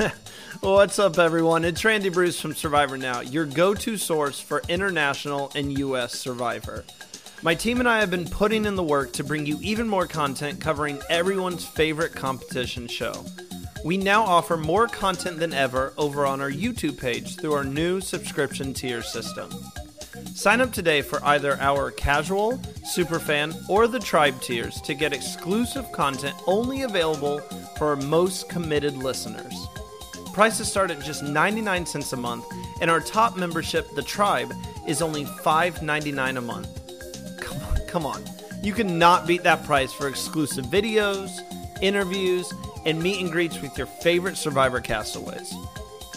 What's up, everyone? It's Randy Bruce from Survivor Now, your go to source for international and U.S. Survivor. My team and I have been putting in the work to bring you even more content covering everyone's favorite competition show. We now offer more content than ever over on our YouTube page through our new subscription tier system. Sign up today for either our casual, superfan, or the tribe tiers to get exclusive content only available for our most committed listeners. Prices start at just 99 cents a month, and our top membership, the tribe, is only $5.99 a month. Come on, come on. You cannot beat that price for exclusive videos, interviews, and meet and greets with your favorite Survivor castaways.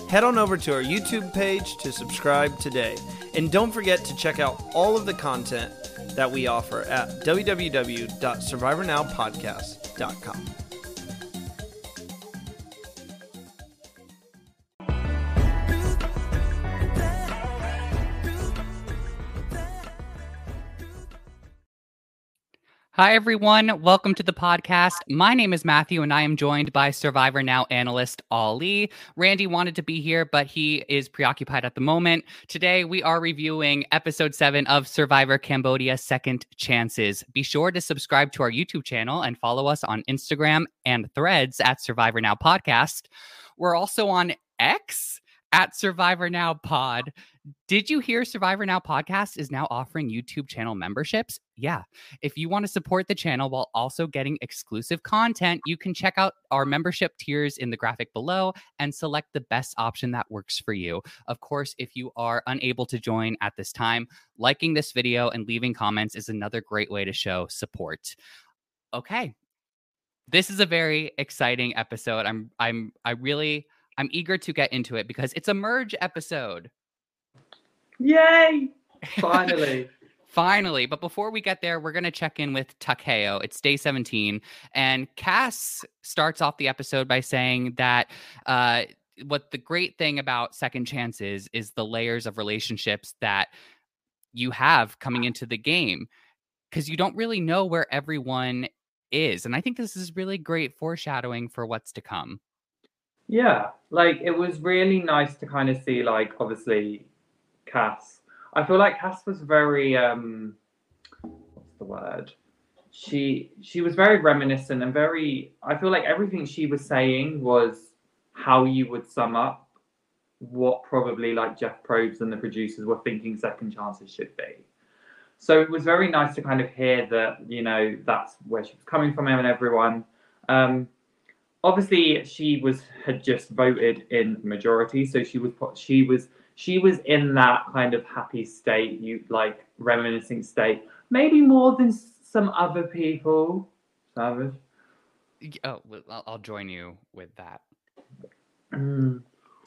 Head on over to our YouTube page to subscribe today. And don't forget to check out all of the content that we offer at www.survivornowpodcast.com. Hi, everyone. Welcome to the podcast. My name is Matthew, and I am joined by Survivor Now analyst Oli. Randy wanted to be here, but he is preoccupied at the moment. Today, we are reviewing episode seven of Survivor Cambodia Second Chances. Be sure to subscribe to our YouTube channel and follow us on Instagram and threads at Survivor Now Podcast. We're also on X at Survivor Now Pod. Did you hear Survivor Now podcast is now offering YouTube channel memberships? Yeah. If you want to support the channel while also getting exclusive content, you can check out our membership tiers in the graphic below and select the best option that works for you. Of course, if you are unable to join at this time, liking this video and leaving comments is another great way to show support. Okay. This is a very exciting episode. I'm I'm I really I'm eager to get into it because it's a merge episode. Yay! Finally. Finally, but before we get there, we're going to check in with Ta Keo. It's day 17. And Cass starts off the episode by saying that uh, what the great thing about second chances is the layers of relationships that you have coming into the game because you don't really know where everyone is. And I think this is really great foreshadowing for what's to come. Yeah, like it was really nice to kind of see, like, obviously, Cass. I feel like Cass was very um what's the word? She she was very reminiscent and very I feel like everything she was saying was how you would sum up what probably like Jeff Probst and the producers were thinking second chances should be. So it was very nice to kind of hear that, you know, that's where she was coming from and everyone. Um, obviously she was had just voted in majority, so she was she was she was in that kind of happy state, you like reminiscing state, maybe more than some other people. Savage. Oh, I'll join you with that. Mm.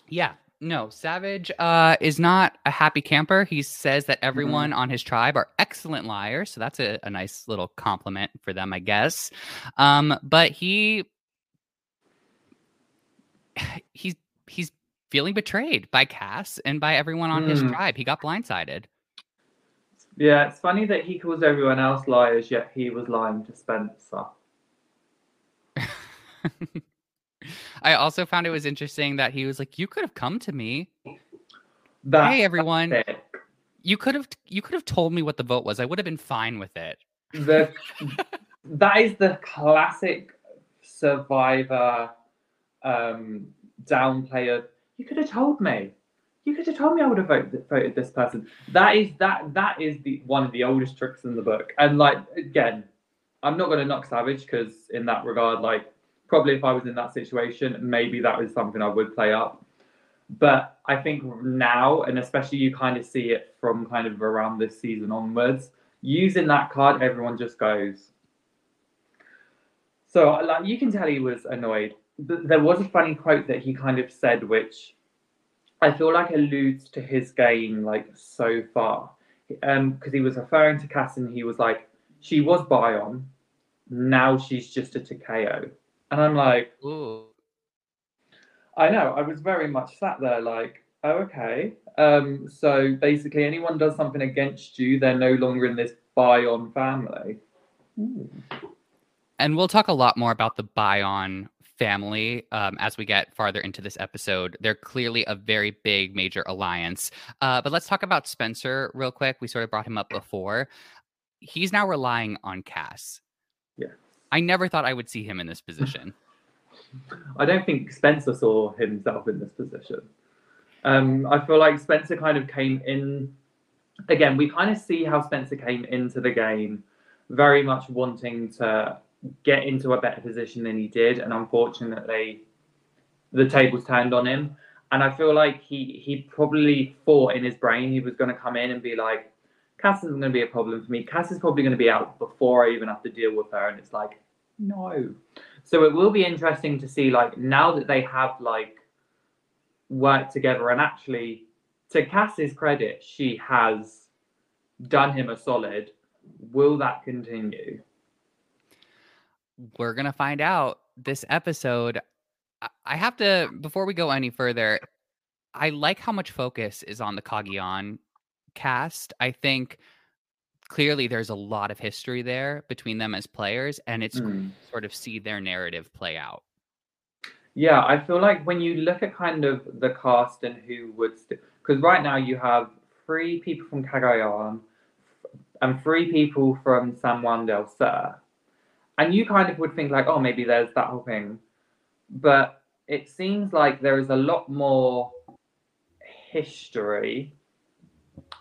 Yeah, no, Savage uh, is not a happy camper. He says that everyone mm-hmm. on his tribe are excellent liars, so that's a, a nice little compliment for them, I guess. Um, but he he's he's feeling betrayed by Cass and by everyone on mm. his hmm. tribe. He got blindsided. Yeah, it's funny that he calls everyone else liars, yet he was lying to Spencer. I also found it was interesting that he was like, "You could have come to me." That's hey, everyone! Pathetic. You could have you could have told me what the vote was. I would have been fine with it. The that is the classic Survivor um, downplay of you could have told me. You could have told me I would have voted, voted this person. That is that that is the one of the oldest tricks in the book. And like again, I'm not going to knock Savage because in that regard, like probably if I was in that situation, maybe that was something I would play up. But I think now, and especially you kind of see it from kind of around this season onwards, using that card, everyone just goes. So like you can tell he was annoyed there was a funny quote that he kind of said, which I feel like alludes to his game like so far. Um, because he was referring to Cass and he was like, she was Bayon, now she's just a Ta Keo. And I'm like, Ooh. I know, I was very much sat there like, oh, okay. Um, so basically anyone does something against you, they're no longer in this Bayon family. Ooh. And we'll talk a lot more about the Bayon family um, as we get farther into this episode. They're clearly a very big, major alliance. Uh, but let's talk about Spencer real quick. We sort of brought him up before. He's now relying on Cass. Yeah. I never thought I would see him in this position. I don't think Spencer saw himself in this position. Um, I feel like Spencer kind of came in. Again, we kind of see how Spencer came into the game very much wanting to get into a better position than he did, and unfortunately, the tables turned on him. And I feel like he he probably thought in his brain he was going to come in and be like, Cass isn't going to be a problem for me. Cass is probably going to be out before I even have to deal with her. And it's like, no. So it will be interesting to see, like, now that they have, like, worked together and actually, to Cass's credit, she has done him a solid. Will that continue? We're going to find out this episode. I have to, before we go any further, I like how much focus is on the Cagayan cast. I think clearly there's a lot of history there between them as players, and it's mm. sort of see their narrative play out. Yeah, I feel like when you look at kind of the cast and who would, because st- right now you have three people from Cagayan and three people from San Juan del Sur, and you kind of would think like, oh, maybe there's that whole thing, but it seems like there is a lot more history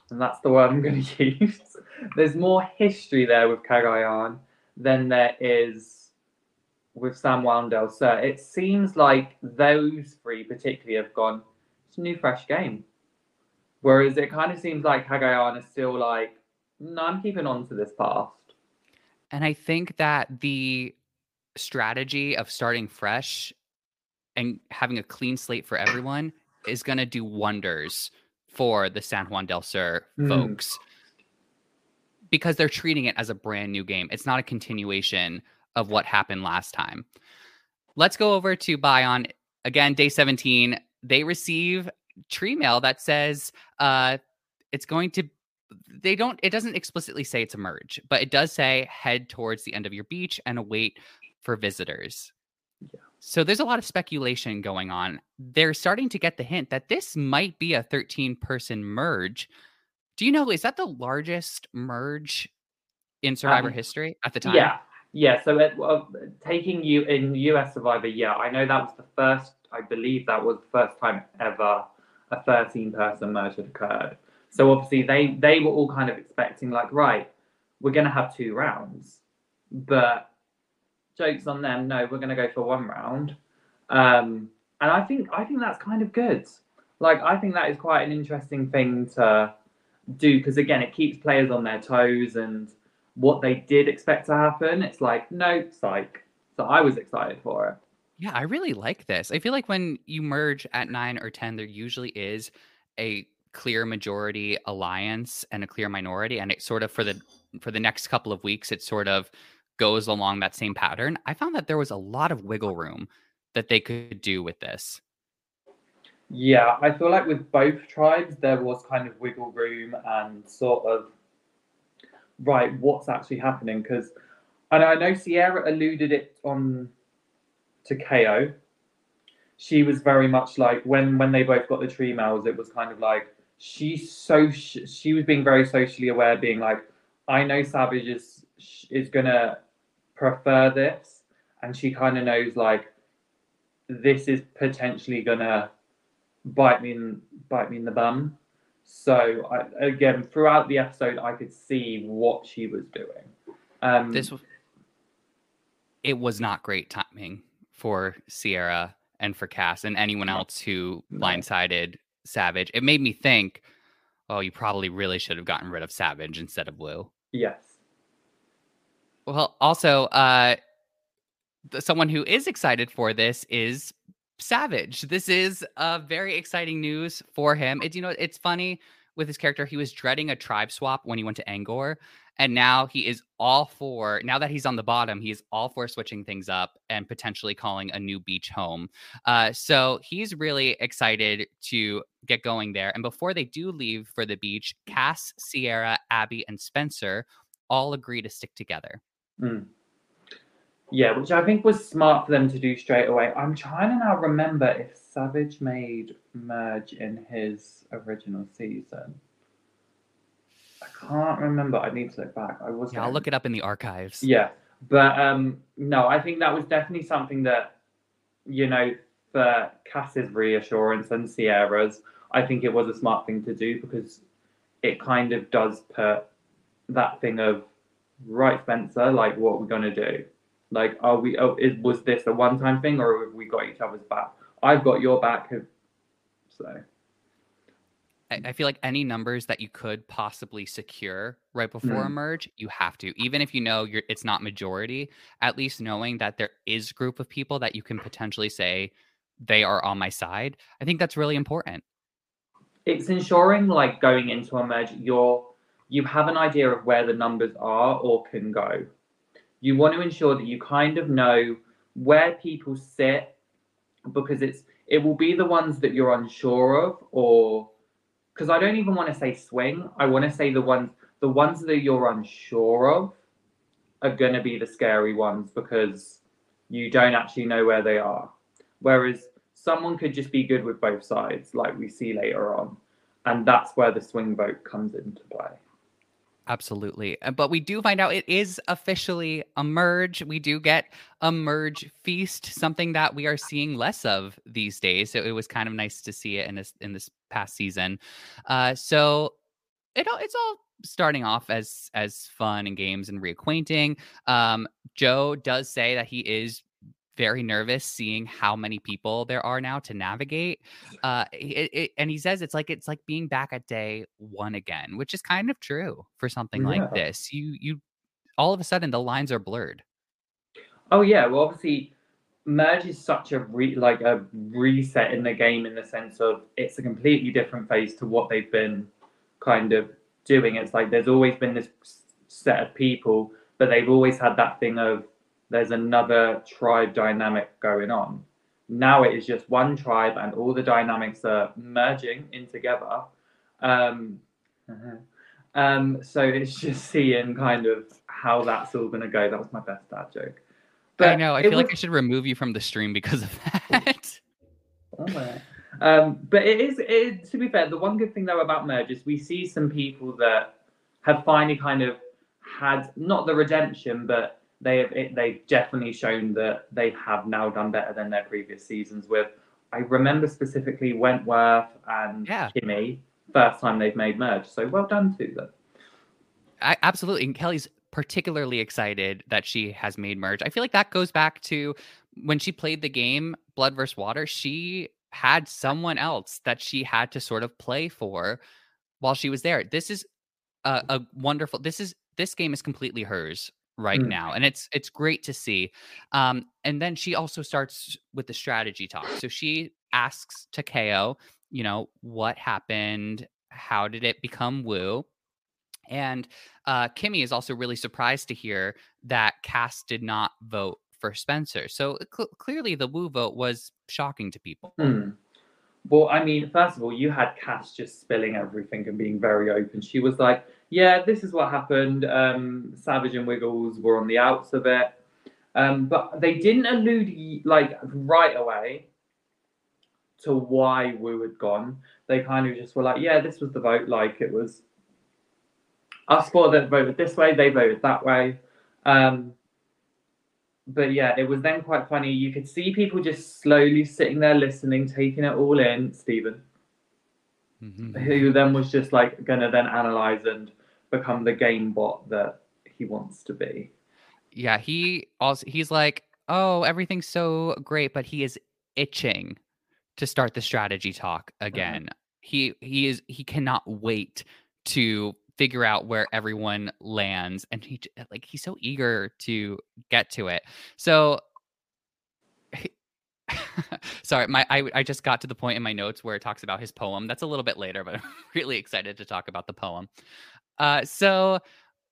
and that's the word I'm going to use. There's more history there with Cagayan than there is with San Juan del Sur. It seems like those three particularly have gone, it's a new, fresh game. Whereas it kind of seems like Cagayan is still like, no, I'm keeping on to this past. And I think that the strategy of starting fresh and having a clean slate for everyone is going to do wonders for the San Juan del Sur mm. folks because they're treating it as a brand new game. It's not a continuation of what happened last time. Let's go over to Bayon again, day 17. They receive tree mail that says uh, it's going to they don't it doesn't explicitly say it's a merge, but it does say head towards the end of your beach and await for visitors. Yeah. So there's a lot of speculation going on. They're starting to get the hint that this might be a 13 person merge. Do you know, is that the largest merge in Survivor um, history at the time? Yeah. Yeah. So it, well, taking you in US Survivor, yeah, I know that was the first, I believe that was the first time ever a 13 person merge had occurred. So obviously they they were all kind of expecting like, right, we're gonna have two rounds. But jokes on them. No, we're to go for one round. Um, and I think I think that's kind of good. Like I think that is quite an interesting thing to do because again, it keeps players on their toes and what they did expect to happen. It's like no psych. So I was excited for it. Yeah, I really like this. I feel like when you merge at nine or ten, there usually is a clear majority alliance and a clear minority, and it sort of for the for the next couple of weeks, it sort of goes along that same pattern, I found that there was a lot of wiggle room that they could do with this. Yeah, I feel like with both tribes, there was kind of wiggle room and sort of, right, what's actually happening? Because, and I know sierra alluded it on to KO. She was very much like when when they both got the tree mails, it was kind of like she's so she was being very socially aware, being like, I know Savage is is gonna prefer this, and she kind of knows like this is potentially gonna bite me in bite me in the bum. So I, again, throughout the episode, I could see what she was doing. Um, this was it was not great timing for Sierra and for Cass and anyone else who blindsided Savage. It made me think, oh, you probably really should have gotten rid of Savage instead of Blue. Yes. Well, also, uh, someone who is excited for this is Savage. This is uh, very exciting news for him. It, you know, it's funny with his character. He was dreading a tribe swap when he went to Angkor, and now he is all for. Now that he's on the bottom, he is all for switching things up and potentially calling a new beach home. Uh, so he's really excited to get going there. And before they do leave for the beach, Cass, Sierra, Abby, and Spencer all agree to stick together. Mm. Yeah, which I think was smart for them to do straight away. I'm trying to now remember if Savage made merge in his original season. I can't remember. I need to look back. I was. Yeah, I'll look it up in the archives. Yeah, but um, no, I think that was definitely something that, you know, for Cass's reassurance and Sierra's, I think it was a smart thing to do because it kind of does put that thing of right, Spencer, like what are we're gonna do. Like, are we? Oh, is, was this a one-time thing, or have we got each other's back? I've got your back. So, I, feel like any numbers that you could possibly secure right before a Mm. merge, you have to. Even if you know you're it's not majority, at least knowing that there is group of people that you can potentially say they are on my side. I think that's really important. it's ensuring like going into a merge you're you have an idea of where the numbers are or can go you want to ensure that you kind of know where people sit because it's it will be the ones that you're unsure of or because i don't even want to say swing i want to say the ones the ones that you're unsure of are going to be the scary ones because you don't actually know where they are whereas someone could just be good with both sides, like we see later on. And that's where the swing vote comes into play. Absolutely. Uh, But we do find out it is officially a merge. We do get a merge feast, something that we are seeing less of these days. So it was kind of nice to see it in this in this past season. Uh, so it all it's all starting off as as fun and games and reacquainting. Um, Joe does say that he is very nervous seeing how many people there are now to navigate uh it, it, and he says it's like it's like being back at day one again which is kind of true for something Yeah. like this you you all of a sudden the lines are blurred Oh yeah, well obviously merge is such a re- like a reset in the game in the sense of it's a completely different phase to what they've been kind of doing. It's like there's always been this set of people, but they've always had that thing of there's another tribe dynamic going on. Now it is just one tribe, and all the dynamics are merging in together. Um, um, so it's just seeing kind of how that's all going to go. That was my best dad joke. i know i feel like i should remove you from the stream because of that Oh. Um, but it is, it, to be fair, the one good thing though about merge is we see some people that have finally kind of had not the redemption, but they have it, they've definitely shown that they have now done better than their previous seasons. With I remember specifically Wentworth and Yeah. Kimmy first time they've made merge, so well done to them. I, absolutely. And Kelly's particularly excited that she has made merge. I feel like that goes back to when she played the game Blood vs. Water. She had someone else that she had to sort of play for while she was there. This is a, a wonderful. This is this game is completely hers right Mm. now, and it's it's great to see. Um, and then she also starts with the strategy talk. So she asks Ta Keo, you know, what happened? How did it become Woo? And uh, Kimmy is also really surprised to hear that Cass did not vote for Spencer. So cl- clearly, the Woo vote was shocking to people. Hmm. Well, I mean, first of all, you had Cass just spilling everything and being very open. She was like, "Yeah, this is what happened. Um, Savage and Wiggles were on the outs of it, um, but they didn't allude like right away to why Woo had gone. They kind of just were like, "Yeah, this was the vote. Like it was us four that voted this way. They voted that way." Um, but yeah, it was then quite funny. You could see people just slowly sitting there listening, taking it all in. Stephen, Mhm. who then was just like gonna then analyze and become the game bot that he wants to be. Yeah, he also he's like, "Oh, everything's so great," but he is itching to start the strategy talk again. He he is he cannot wait to figure out where everyone lands and he like he's so eager to get to it. So Sorry, my I, I just got to the point in my notes where it talks about his poem. That's a little bit later, but I'm really excited to talk about the poem. Uh, so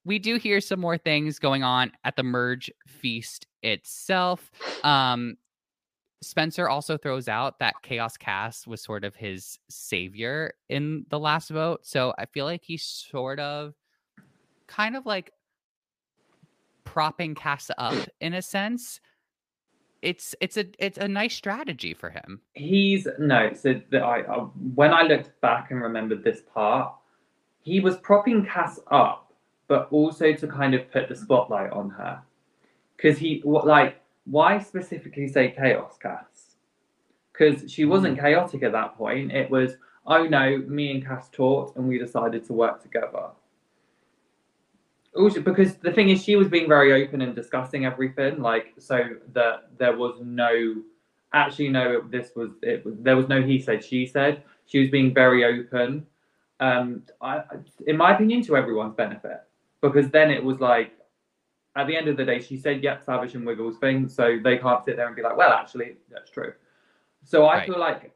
we do hear some more things going on at the merge feast itself. Um, Spencer also throws out that Chaos Cast was sort of his savior in the last vote. So I feel like he's sort of kind of like propping Cass up in a sense. It's it's a it's a nice strategy for him. He's no. So that I, I when I looked back and remembered this part, he was propping Cass up, but also to kind of put the spotlight on her, because he like why specifically say chaos Cass? Because she wasn't chaotic at that point. It was oh no, me and Cass talked and we decided to work together. Also, because the thing is, she was being very open and discussing everything, like so that there was no, actually no, this was it. Was, there was no he said she said. She was being very open. Um, I, in my opinion, to everyone's benefit, because then it was like, at the end of the day, she said, "Yep, Savage and Wiggles thing," so they can't sit there and be like, "Well, actually, that's true." So I Right. feel like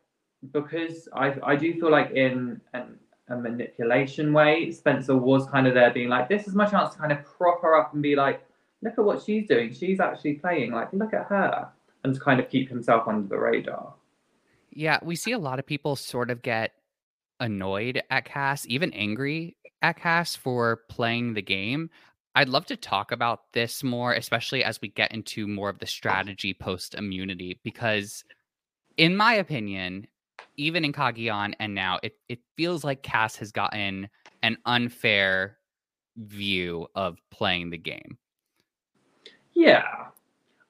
because I I do feel like in an, a manipulation way, Spencer was kind of there being like, this is my chance to kind of prop her up and be like, look at what she's doing. She's actually playing. Like, look at her. And to kind of keep himself under the radar. Yeah, we see a lot of people sort of get annoyed at Cass, even angry at Cass for playing the game. I'd love to talk about this more, especially as we get into more of the strategy post immunity, because in my opinion, even in Cagayan and now, it, it feels like Cass has gotten an unfair view of playing the game. Yeah.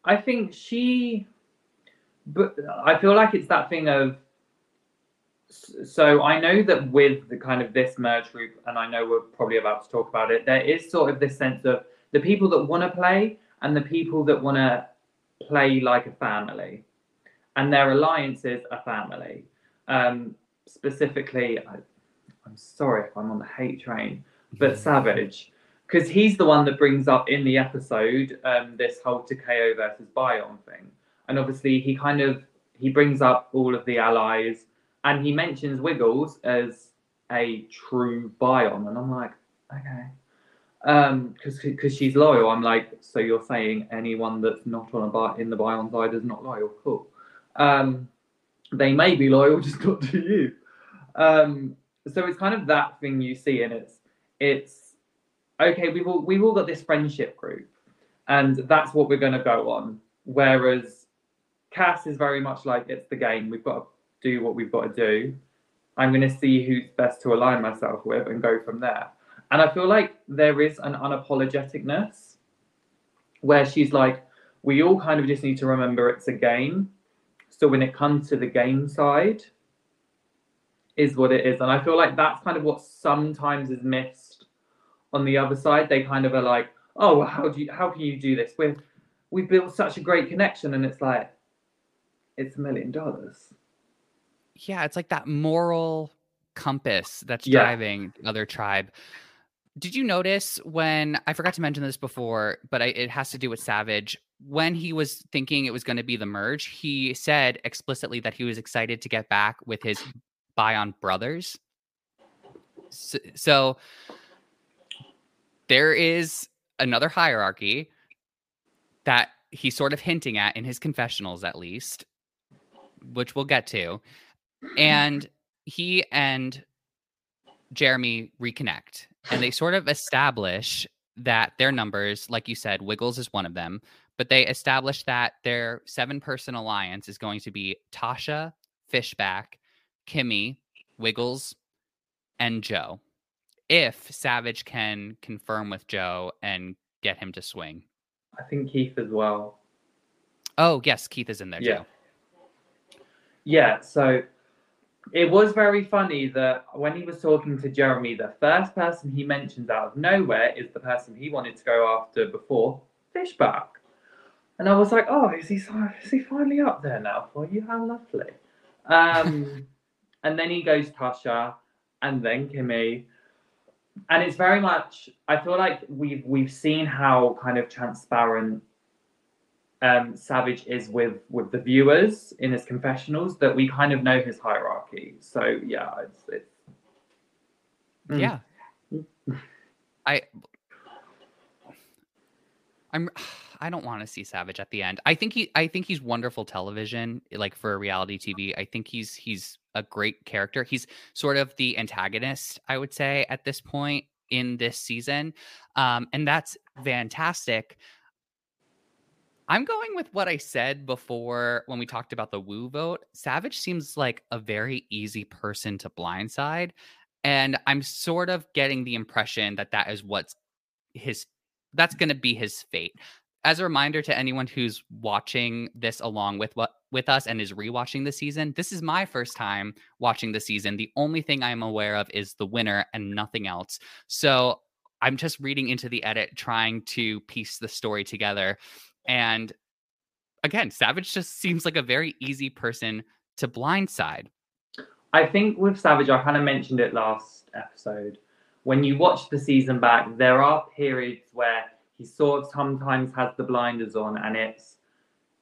I think she, but I feel like it's that thing of, so I know that with the kind of this merge group, and I know we're probably about to talk about it, there is sort of this sense of the people that want to play and the people that want to play like a family. And their alliance is a family. Um, specifically, I, I'm sorry if I'm on the hate train, but Savage, because he's the one that brings up in the episode um, this whole Ta Keo versus Bayon thing, and obviously he kind of he brings up all of the allies, and he mentions Wiggles as a true Bayon, and I'm like, okay, um, because because she's loyal. I'm like, so you're saying anyone that's not on a bi- in the Bayon side is not loyal? Cool. Um, they may be loyal, just not to you. Um, so it's kind of that thing you see, and it's it's okay. We've all we've all got this friendship group, and that's what we're going to go on. Whereas Cass is very much like it's the game. We've got to do what we've got to do. I'm going to see who's best to align myself with and go from there. And I feel like there is an unapologeticness where she's like, we all kind of just need to remember it's a game. So when it comes to the game side, is what it is. And I feel like that's kind of what sometimes is missed on the other side. They kind of are like, oh, well, how do you how can you do this? We've we've built such a great connection, and it's like, it's a million dollars. Yeah, it's like that moral compass that's Yeah. driving the other tribe. Did you notice when I forgot to mention this before, but I, it has to do with Savage? When he was thinking it was going to be the merge, he said explicitly that he was excited to get back with his Bayon brothers. So, so there is another hierarchy that he's sort of hinting at in his confessionals, at least, which we'll get to and he and Jeremy reconnect and they sort of establish that their numbers, like you said, Wiggles is one of them, but they establish that their seven person alliance is going to be Tasha, Fishback, Kimmy, Wiggles, and Joe. If Savage can confirm with Joe and get him to swing. I think Keith as well. Oh, yes, Keith is in there Yeah. too. Yeah, so it was very funny that when he was talking to Jeremy, the first person he mentions out of nowhere is the person he wanted to go after before, Fishback. And I was like, oh, is he is he finally up there now for you? How lovely. Um, and then he goes Tasha, and then Kimmy, and it's very much. I feel like we've we've seen how kind of transparent um, Savage is with with the viewers in his confessionals that we kind of know his hierarchy. So yeah, it's, it's Mm. Yeah. I I'm I don't want to see Savage at the end. I think he I think he's wonderful television like for a reality TV. I think he's he's a great character. He's sort of the antagonist, I would say at this point in this season. Um, and that's fantastic. I'm going with what I said before when we talked about the Woo vote. Savage seems like a very easy person to blindside. And I'm sort of getting the impression that that is what's his, that's going to be his fate. As a reminder to anyone who's watching this along with what with us and is rewatching the season, this is my first time watching the season. The only thing I'm aware of is the winner and nothing else. So I'm just reading into the edit, trying to piece the story together. And again, Savage just seems like a very easy person to blindside. I think with Savage, I kind of mentioned it last episode. When you watch the season back, there are periods where he sort of sometimes has the blinders on, and it's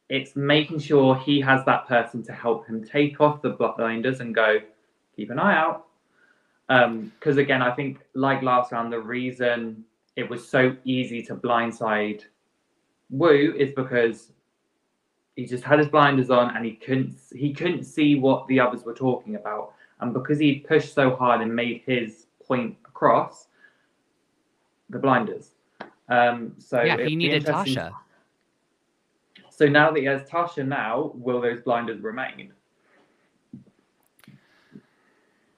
it's making sure he has that person to help him take off the blinders and go, keep an eye out. Because um, again, I think like last round, the reason it was so easy to blindside Woo is because he just had his blinders on and he couldn't he couldn't see what the others were talking about. And because he pushed so hard and made his point across, the blinders. Um, so yeah, he needed Tasha. So now that he has Tasha, now will those blinders remain?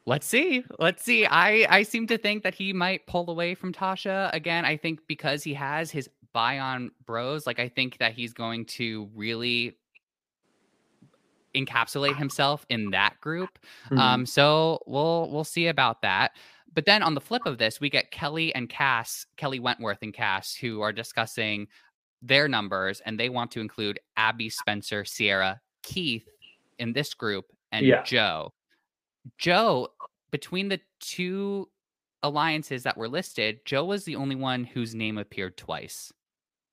Let's see. Let's see. I I seem to think that he might pull away from Tasha again. I think because he has his Bayon Bros, like I think that he's going to really encapsulate himself in that group. Mm-hmm. Um, so we'll we'll see about that. But then on the flip of this, we get Kelly and Cass, Kelly Wentworth and Cass, who are discussing their numbers, and they want to include Abby, Spencer, Sierra, Keith in this group, and yeah. Joe. Joe, between the two alliances that were listed, Joe was the only one whose name appeared twice.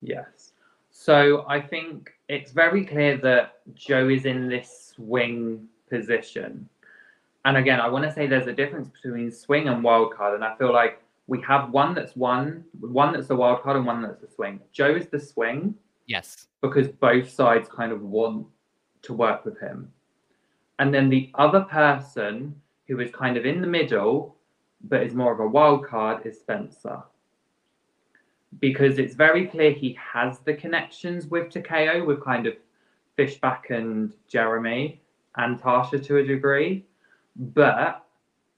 Yes. So I think it's very clear that Joe is in this swing position. And again, I want to say there's a difference between swing and wild card. And I feel like we have one that's one, one that's a wild card and one that's a swing. Joe is the swing. Yes. Because both sides kind of want to work with him. And then the other person who is kind of in the middle, but is more of a wild card, is Spencer because it's very clear he has the connections with Ta Keo, with kind of Fishback and Jeremy and Tasha to a degree, but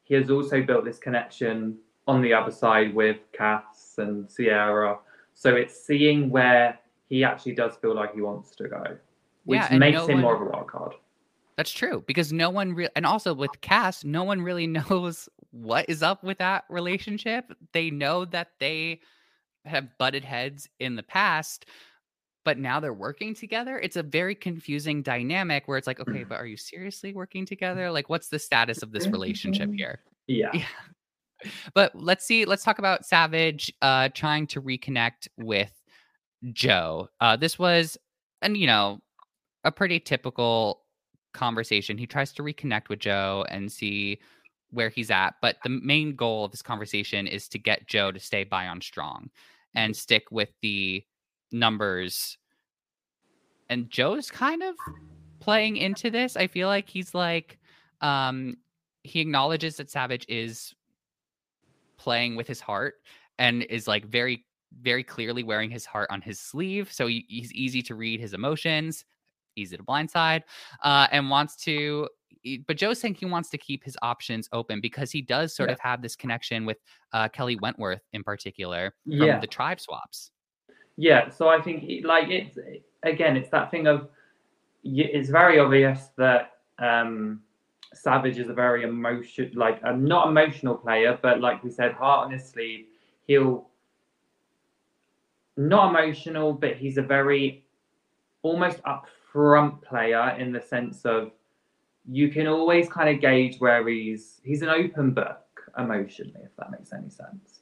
he has also built this connection on the other side with Cass and Sierra. So it's seeing where he actually does feel like he wants to go, which yeah, makes no him one, more of a wild card. That's true because no one really, and also with Cass, no one really knows what is up with that relationship. They know that they have butted heads in the past but now they're working together it's a very confusing dynamic where it's like okay but are you seriously working together? Like what's the status of this relationship here? Yeah, yeah. but let's see let's talk about savage uh trying to reconnect with joe. Uh this was and you know a pretty typical conversation. He tries to reconnect with joe and see where he's at but the main goal of this conversation is to get joe to stay Bayon strong and stick with the numbers. And Joe's kind of playing into this. I feel like he's like um he acknowledges that Savage is playing with his heart and is like very very clearly wearing his heart on his sleeve so he, he's easy to read his emotions easy to blindside uh, and wants to but Joe's saying he wants to keep his options open because he does sort yeah. of have this connection with uh, Kelly Wentworth in particular from yeah. the tribe swaps. Yeah, so I think like it's again, it's that thing of it's very obvious that um, Savage is a very emotion like a not emotional player, but like we said, heart on his sleeve. He'll not emotional, but he's a very almost upfront player in the sense of you can always kind of gauge where he's he's an open book emotionally, if that makes any sense.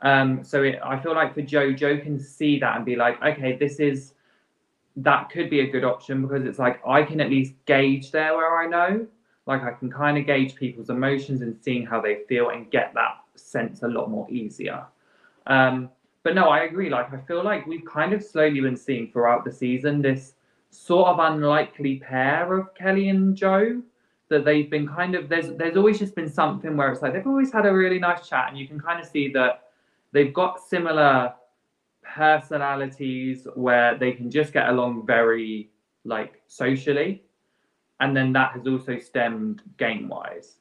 Um, so it, I feel like for Joe, Joe can see that and be like, okay, this is that could be a good option because it's like I can at least gauge there where I know, like I can kind of gauge people's emotions and seeing how they feel and get that sense a lot more easier. Um, but no, I agree. Like I feel like we've kind of slowly been seeing throughout the season this sort of unlikely pair of Kelly and Joe that they've been kind of there's there's always just been something where it's like they've always had a really nice chat and you can kind of see that they've got similar personalities where they can just get along very like socially. And then that has also stemmed game wise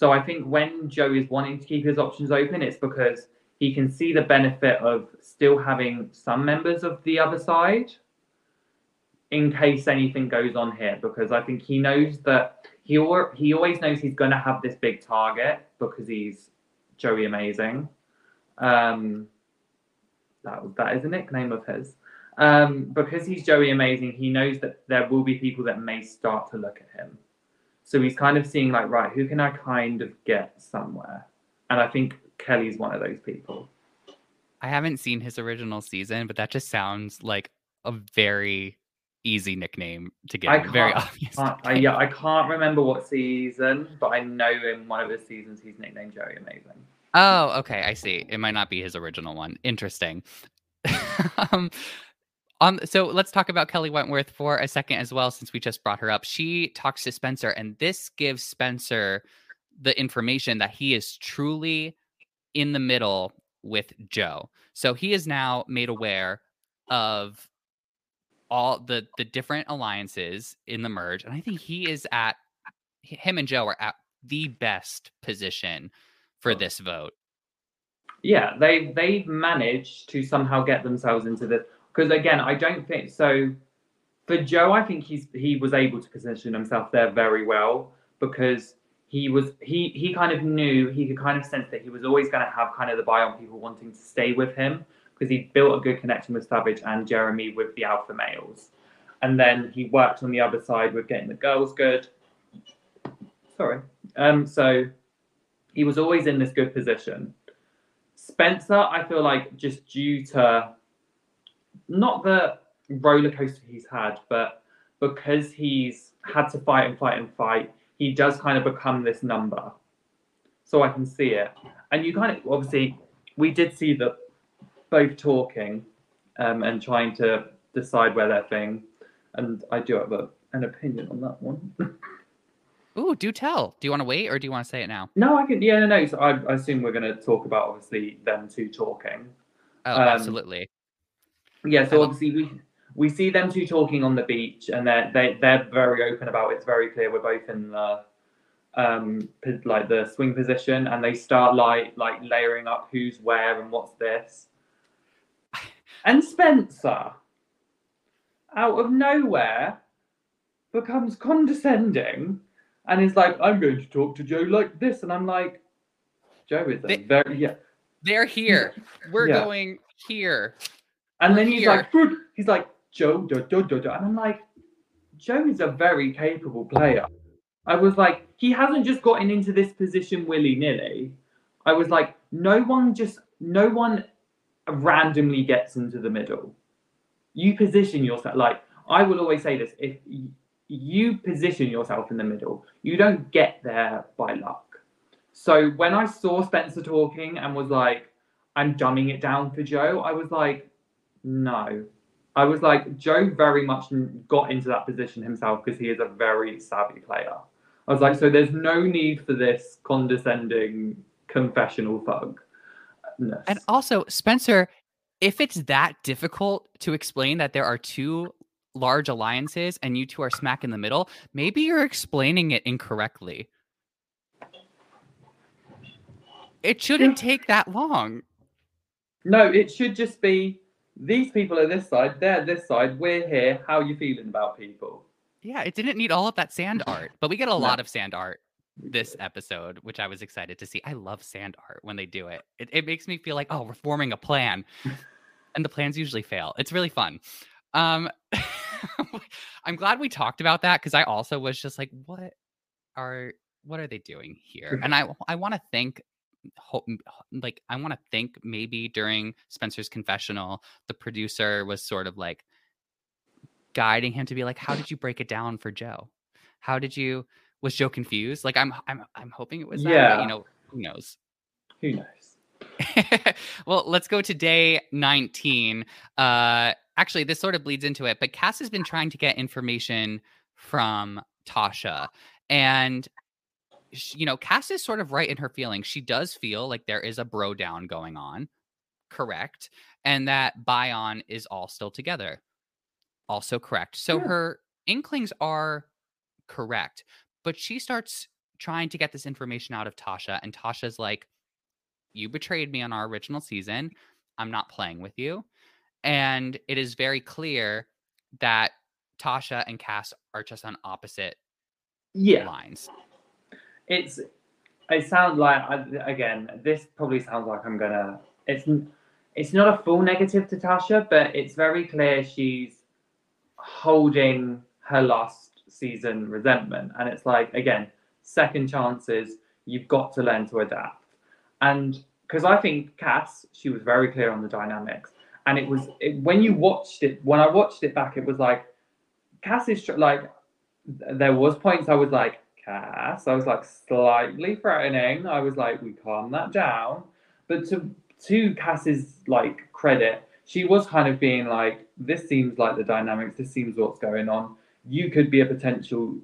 so i think when joe is wanting to keep his options open it's because he can see the benefit of still having some members of the other side in case anything goes on here because i think he knows that he, al- he always knows he's going to have this big target because he's joey amazing um, that that is a nickname of his. Um, because he's Joey Amazing, he knows that there will be people that may start to look at him. So he's kind of seeing like, right, who can I kind of get somewhere? And I think Kelly's one of those people. I haven't seen his original season, but that just sounds like a very easy nickname to get. I very can't- obvious. I, I, yeah, I can't remember what season, but I know in one of the seasons he's nicknamed Joey Amazing. Oh, okay. I see. It might not be his original one. Interesting. um, um, so let's talk about Kelly Wentworth for a second as well, since we just brought her up. She talks to Spencer, and this gives Spencer the information that he is truly in the middle with Joe. So he is now made aware of all the the different alliances in the merge, and I think he is at him and Joe are at the best position for this vote. Yeah, they they've managed to somehow get themselves into this because again, I don't think so. For Joe, I think he's he was able to position himself there very well because he was he he kind of knew he could kind of sense that he was always going to have kind of the Bayon people wanting to stay with him because he built a good connection with Savage and Jeremy with the alpha males, and then he worked on the other side with getting the girls good. Sorry, um, so he was always in this good position. Spencer, I feel like just due to not the roller coaster he's had, but because he's had to fight and fight and fight, he does kind of become this number. So I can see it. And you kind of obviously we did see the both talking um, and trying to decide where they're thing. And I do have a, an opinion on that one. Ooh, do tell. Do you want to wait or do you want to say it now? no, I can yeah, no, no. So I, I assume we're gonna talk about obviously them two talking. Oh, Um, absolutely. Yeah, so obviously we we see them two talking on the beach, and they're they they're very open about it. It's very clear we're both in the um like the swing position, and they start like like layering up who's where and what's this. And Spencer, out of nowhere, becomes condescending and is like, "I'm going to talk to Joe like this," and I'm like, "Joe is a They- very yeah." They're here. We're Yeah. going here. And We're then he's here. like, he's like, Joe, da, da, da, da. and I'm like, Joe is a very capable player. I was like, he hasn't just gotten into this position willy nilly. I was like, no one just, no one randomly gets into the middle. You position yourself, like, I will always say this if you position yourself in the middle, you don't get there by luck. So when I saw Spencer talking and was like, I'm dumbing it down for Joe, I was like, no. I was like, Joe very much got into that position himself because he is a very savvy player. I was like, so there's no need for this condescending confessional thug. And also, Spencer, if it's that difficult to explain that there are two large alliances and you two are smack in the middle, maybe you're explaining it incorrectly. It shouldn't take that long. no, it should just be these people are this side, they're this side, we're here. How are you feeling about people? Yeah, it didn't need all of that sand art, but we get a No. lot of sand art this episode, which I was excited to see. I love sand art when they do it. It, it makes me feel like, oh, we're forming a plan. and the plans usually fail. It's really fun. Um I'm glad we talked about that because I also was just like, what are what are they doing here? And I I want to think hope like I want to think maybe during Spencer's confessional, the producer was sort of like guiding him to be like, how did you break it down for Joe? How did you was Joe confused? Like I'm I'm I'm hoping it was that, but, Yeah. you know, who knows? Who knows? well, let's go to day 19. Uh actually this sort of bleeds into it, but Cass has been trying to get information from Tasha and you know, Cass is sort of right in her feelings. She does feel like there is a bro down going on. correct, and that Bayon is all still together, also correct. So Yeah. her inklings are correct, but she starts trying to get this information out of Tasha, and Tasha's like, "You betrayed me on our original season. I'm not playing with you," and it is very clear that Tasha and Cass are just on opposite Yeah. lines. it's it sounds like again this probably sounds like i'm gonna it's it's not a full negative to tasha but it's very clear she's holding her last season resentment and it's like again second chances you've got to learn to adapt and because i think cass she was very clear on the dynamics and it was it, when you watched it when i watched it back it was like cass is like there was points i was like Cass. I was like slightly threatening. I was like, we calm that down. But to to Cass's like credit, she was kind of being like, this seems like the dynamics. This seems what's going on. You could be a potential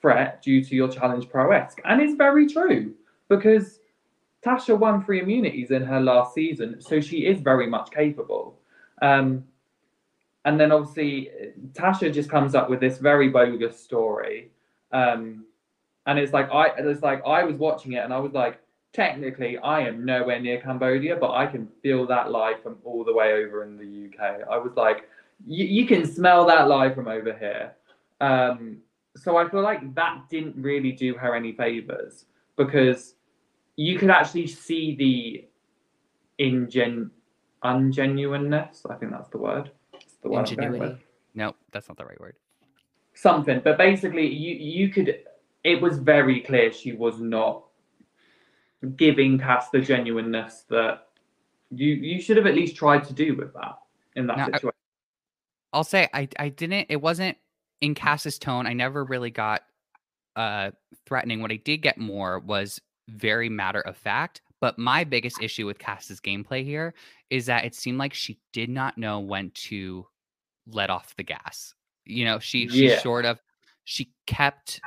threat due to your challenge prowess, and it's very true because Tasha won three immunities in her last season, so she is very much capable. Um, and then obviously Tasha just comes up with this very bogus story. Um, and it's like I it's like I was watching it and I was like, technically I am nowhere near Cambodia, but I can feel that live from all the way over in the UK. I was like, you, can smell that live from over here. Um, so I feel like that didn't really do her any favors because you could actually see the ingen ungenuineness. I think that's the word. It's the word I'm going with Ingenuity. No, that's not the right word. something but basically you you could it was very clear she was not giving Cass the genuineness that you you should have at least tried to do with that in that Now, situation I'll say I I didn't. It wasn't in Cass's tone. I never really got uh threatening. What I did get more was very matter of fact. But my biggest issue with Cass's gameplay here is that it seemed like she did not know when to let off the gas. You know, she she Yeah. sort of she kept.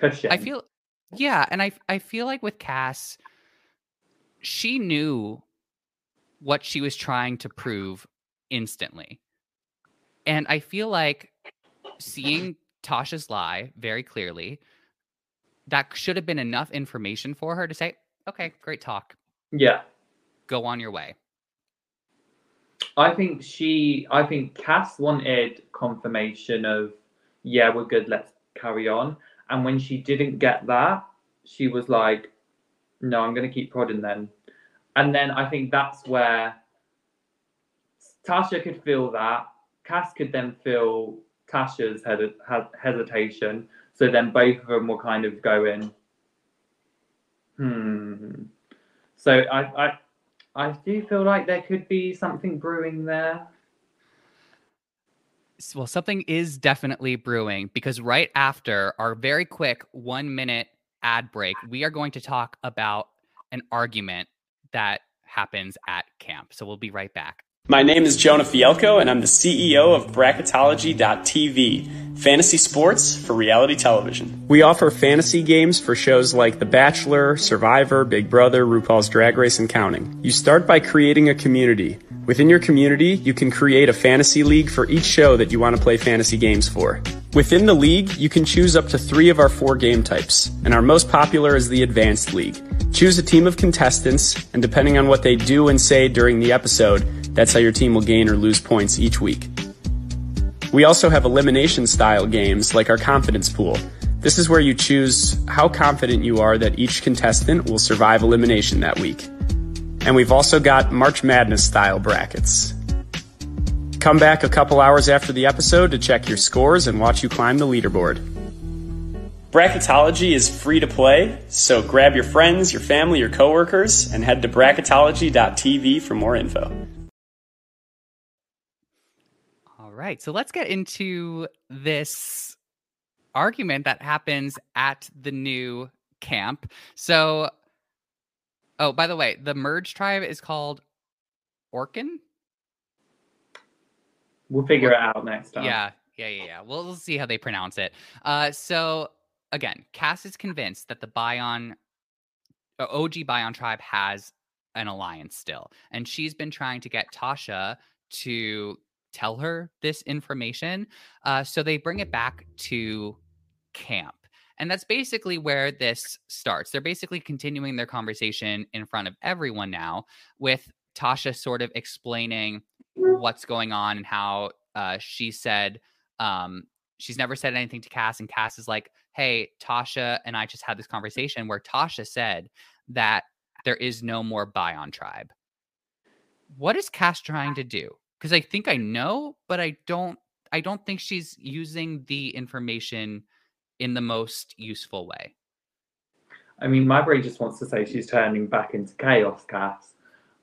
Pushing. I feel yeah, and I I feel like with Cass, she knew what she was trying to prove instantly. And I feel like seeing Tasha's lie very clearly, that should have been enough information for her to say, okay, great talk. yeah Go on your way. I think she I think Cass wanted confirmation of yeah we're good let's carry on and when she didn't get that she was like no I'm going to keep prodding then and then I think that's where Tasha could feel that Cass could then feel Tasha's hed- he- hesitation so then both of them were kind of going hmm so I I I do feel like there could be something brewing there. Well, something is definitely brewing because right after our very quick one minute ad break, we are going to talk about an argument that happens at camp. So we'll be right back. My name is Jonah Fielko, and I'm the CEO of Bracketology.tv, fantasy sports for reality television. We offer fantasy games for shows like The Bachelor, Survivor, Big Brother, RuPaul's Drag Race, and counting. You start by creating a community. Within your community, you can create a fantasy league for each show that you want to play fantasy games for. Within the league, you can choose up to three of our four game types, and our most popular is the Advanced League. Choose a team of contestants, and depending on what they do and say during the episode, that's how your team will gain or lose points each week. We also have elimination style games like our confidence pool. This is where you choose how confident you are that each contestant will survive elimination that week. And we've also got March Madness style brackets. Come back a couple hours after the episode to check your scores and watch you climb the leaderboard. Bracketology is free to play, so grab your friends, your family, your coworkers, and head to bracketology.tv for more info. All right. So let's get into this argument that happens at the new camp. So, oh, by the way, the merge tribe is called Angkor. We'll figure it out next time. Yeah, yeah, yeah, yeah. We'll, we'll see how they pronounce it. Uh, so again, Cass is convinced that the Bayon, uh, OG Bayon tribe has an alliance still. And she's been trying to get Tasha to tell her this information. Uh, so they bring it back to camp. And that's basically where this starts. They're basically continuing their conversation in front of everyone now, with Tasha sort of explaining what's going on and how uh, she said um, she's never said anything to Cass. And Cass is like, hey, Tasha and I just had this conversation where Tasha said that there is no more Bayon tribe. What is Cass trying to do? Because I think I know, but I don't I don't think she's using the information in the most useful way. I mean, my brain just wants to say she's turning back into chaos, Cass,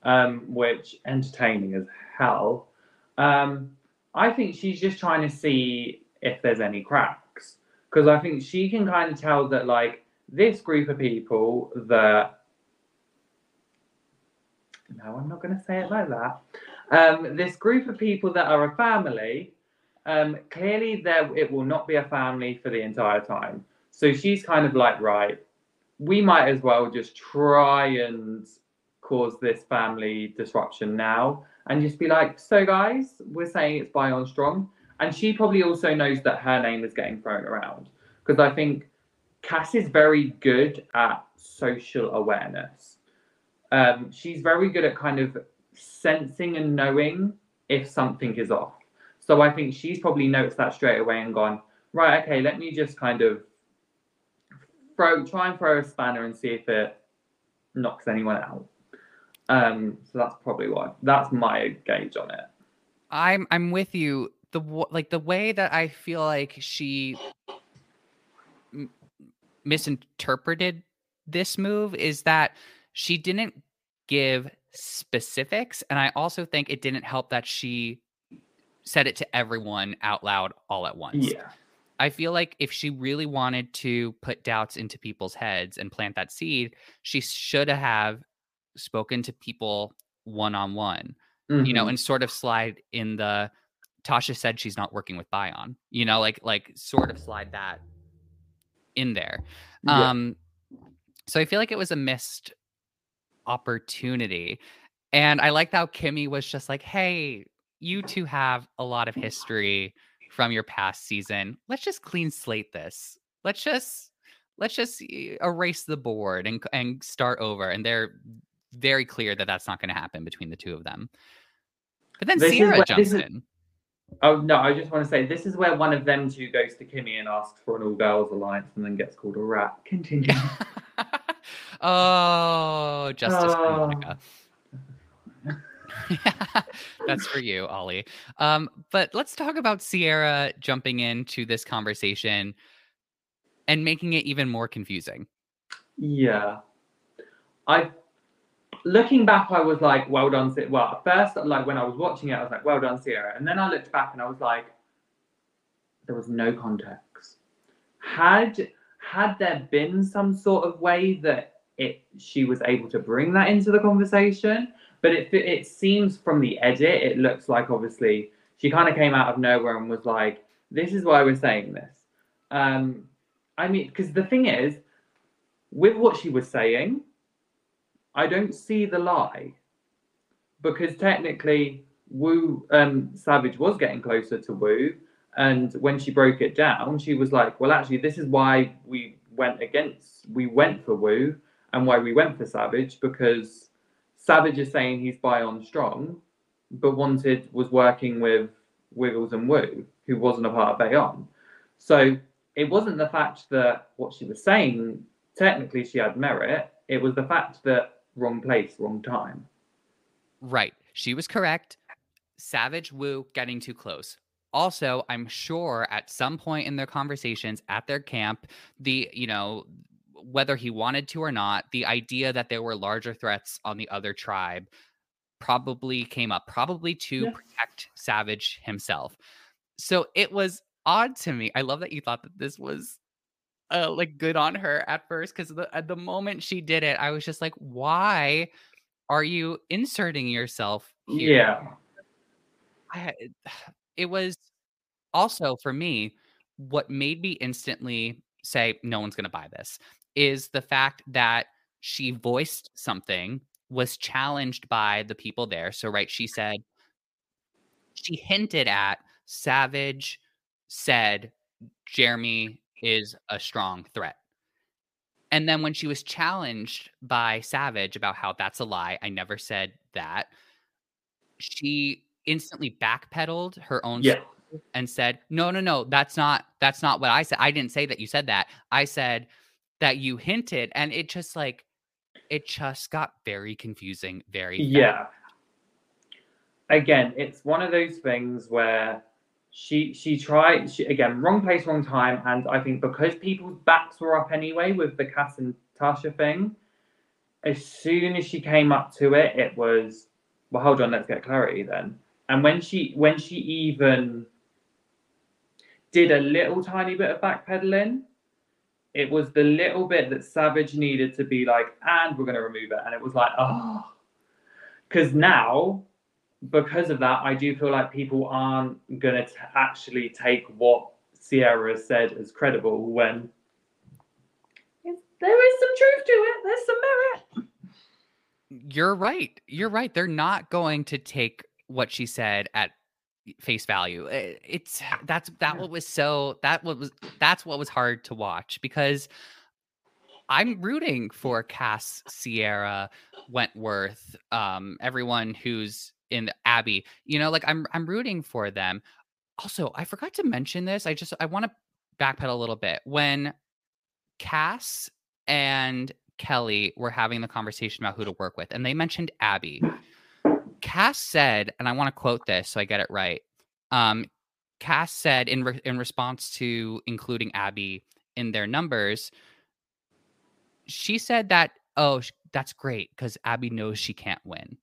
um, which entertaining as hell. Um, I think she's just trying to see if there's any cracks because I think she can kind of tell that like this group of people that no, I'm not going to say it like that. Um, this group of people that are a family um, clearly there it will not be a family for the entire time. So she's kind of like, right, we might as well just try and cause this family disruption now and just be like, so guys, we're saying it's Bayon Strong. And she probably also knows that her name is getting thrown around. Because I think Cass is very good at social awareness. Um, she's very good at kind of sensing and knowing if something is off. So I think she's probably noticed that straight away and gone, right, okay, let me just kind of throw, try and throw a spanner and see if it knocks anyone out. Um, so that's probably why. That's my gauge on it. I'm I'm with you. The like the way that I feel like she misinterpreted this move is that she didn't give specifics, and I also think it didn't help that she said it to everyone out loud all at once. Yeah. I feel like if she really wanted to put doubts into people's heads and plant that seed, she should have spoken to people one on one, you know, Mhm. and sort of slide in the Tasha said she's not working with Bayon, you know, like like sort of slide that in there. Yeah. Um so I feel like it was a missed opportunity. And I liked how Kimmy was just like, hey, you two have a lot of history from your past season. Let's just clean slate this. Let's just let's just erase the board and and start over. And they're very clear that that's not going to happen between the two of them. But then This is Sierra jumps is- in. Oh no, I just want to say this is where one of them two goes to Kimmy and asks for an all girls alliance and then gets called a rat. Continue. oh, justice Oh. Monica. That's for you, Oli. Um, but let's talk about Sierra jumping into this conversation and making it even more confusing. Yeah. I looking back, I was like, well done, Si- well, at first, like when I was watching it, I was like, well done, Sierra. And then I looked back and I was like, there was no context. Had had there been some sort of way that it she was able to bring that into the conversation, but it it seems from the edit, it looks like obviously she kind of came out of nowhere and was like, this is why we're saying this. Um, I mean, because the thing is, with what she was saying, I don't see the lie. Because technically, Woo um, Savage was getting closer to Woo, and when she broke it down, she was like, "Well, actually, this is why we went against, we went for Woo, and why we went for Savage because Savage is saying he's Bayon strong, but wanted was working with Wiggles and Woo, who wasn't a part of Bayon. So it wasn't the fact that what she was saying technically she had merit. It was the fact that wrong place, wrong time. Right. She was correct. Savage Woo getting too close. Also, I'm sure at some point in their conversations at their camp, the, you know, whether he wanted to or not, the idea that there were larger threats on the other tribe probably came up, probably to Yeah. protect Savage himself. So it was odd to me. I love that you thought that this was uh, like good on her at first because the at the moment she did it, I was just like, why are you inserting yourself here? Yeah. I, it was also for me what made me instantly say no one's going to buy this is the fact that she voiced something was challenged by the people there. So, right, she said, she hinted at Savage said Jeremy is a strong threat. And then when she was challenged by Savage about how that's a lie, I never said that, she instantly backpedaled her own Yeah. and said, "No, no, no, that's not that's not what I said. I didn't say that you said that. I said that you hinted." And it just like it just got very confusing very fast. Yeah. Again, it's one of those things where she she tried she, again wrong place wrong time and i think because people's backs were up anyway with the cass and tasha thing as soon as she came up to it it was well hold on let's get clarity then and when she when she even did a little tiny bit of backpedaling it was the little bit that savage needed to be like and we're going to remove it and it was like oh because now because of that, I do feel like people aren't going to actually take what Sierra said as credible when it's, there is some truth to it. There's some merit. You're right. You're right. They're not going to take what she said at face value. Eh, It's that's that Yeah. what was so that what was that's what was hard to watch because I'm rooting for Cass, Sierra, Wentworth, um, everyone who's in the Abby. You know, like I'm I'm rooting for them. Also, I forgot to mention this. I just I want to backpedal a little bit. When Cass and Kelly were having the conversation about who to work with, and they mentioned Abby. Cass said, and I want to quote this so I get it right. Um, Cass said in re- in response to including Abby in their numbers, she said that oh sh- that's great because Abby knows she can't win,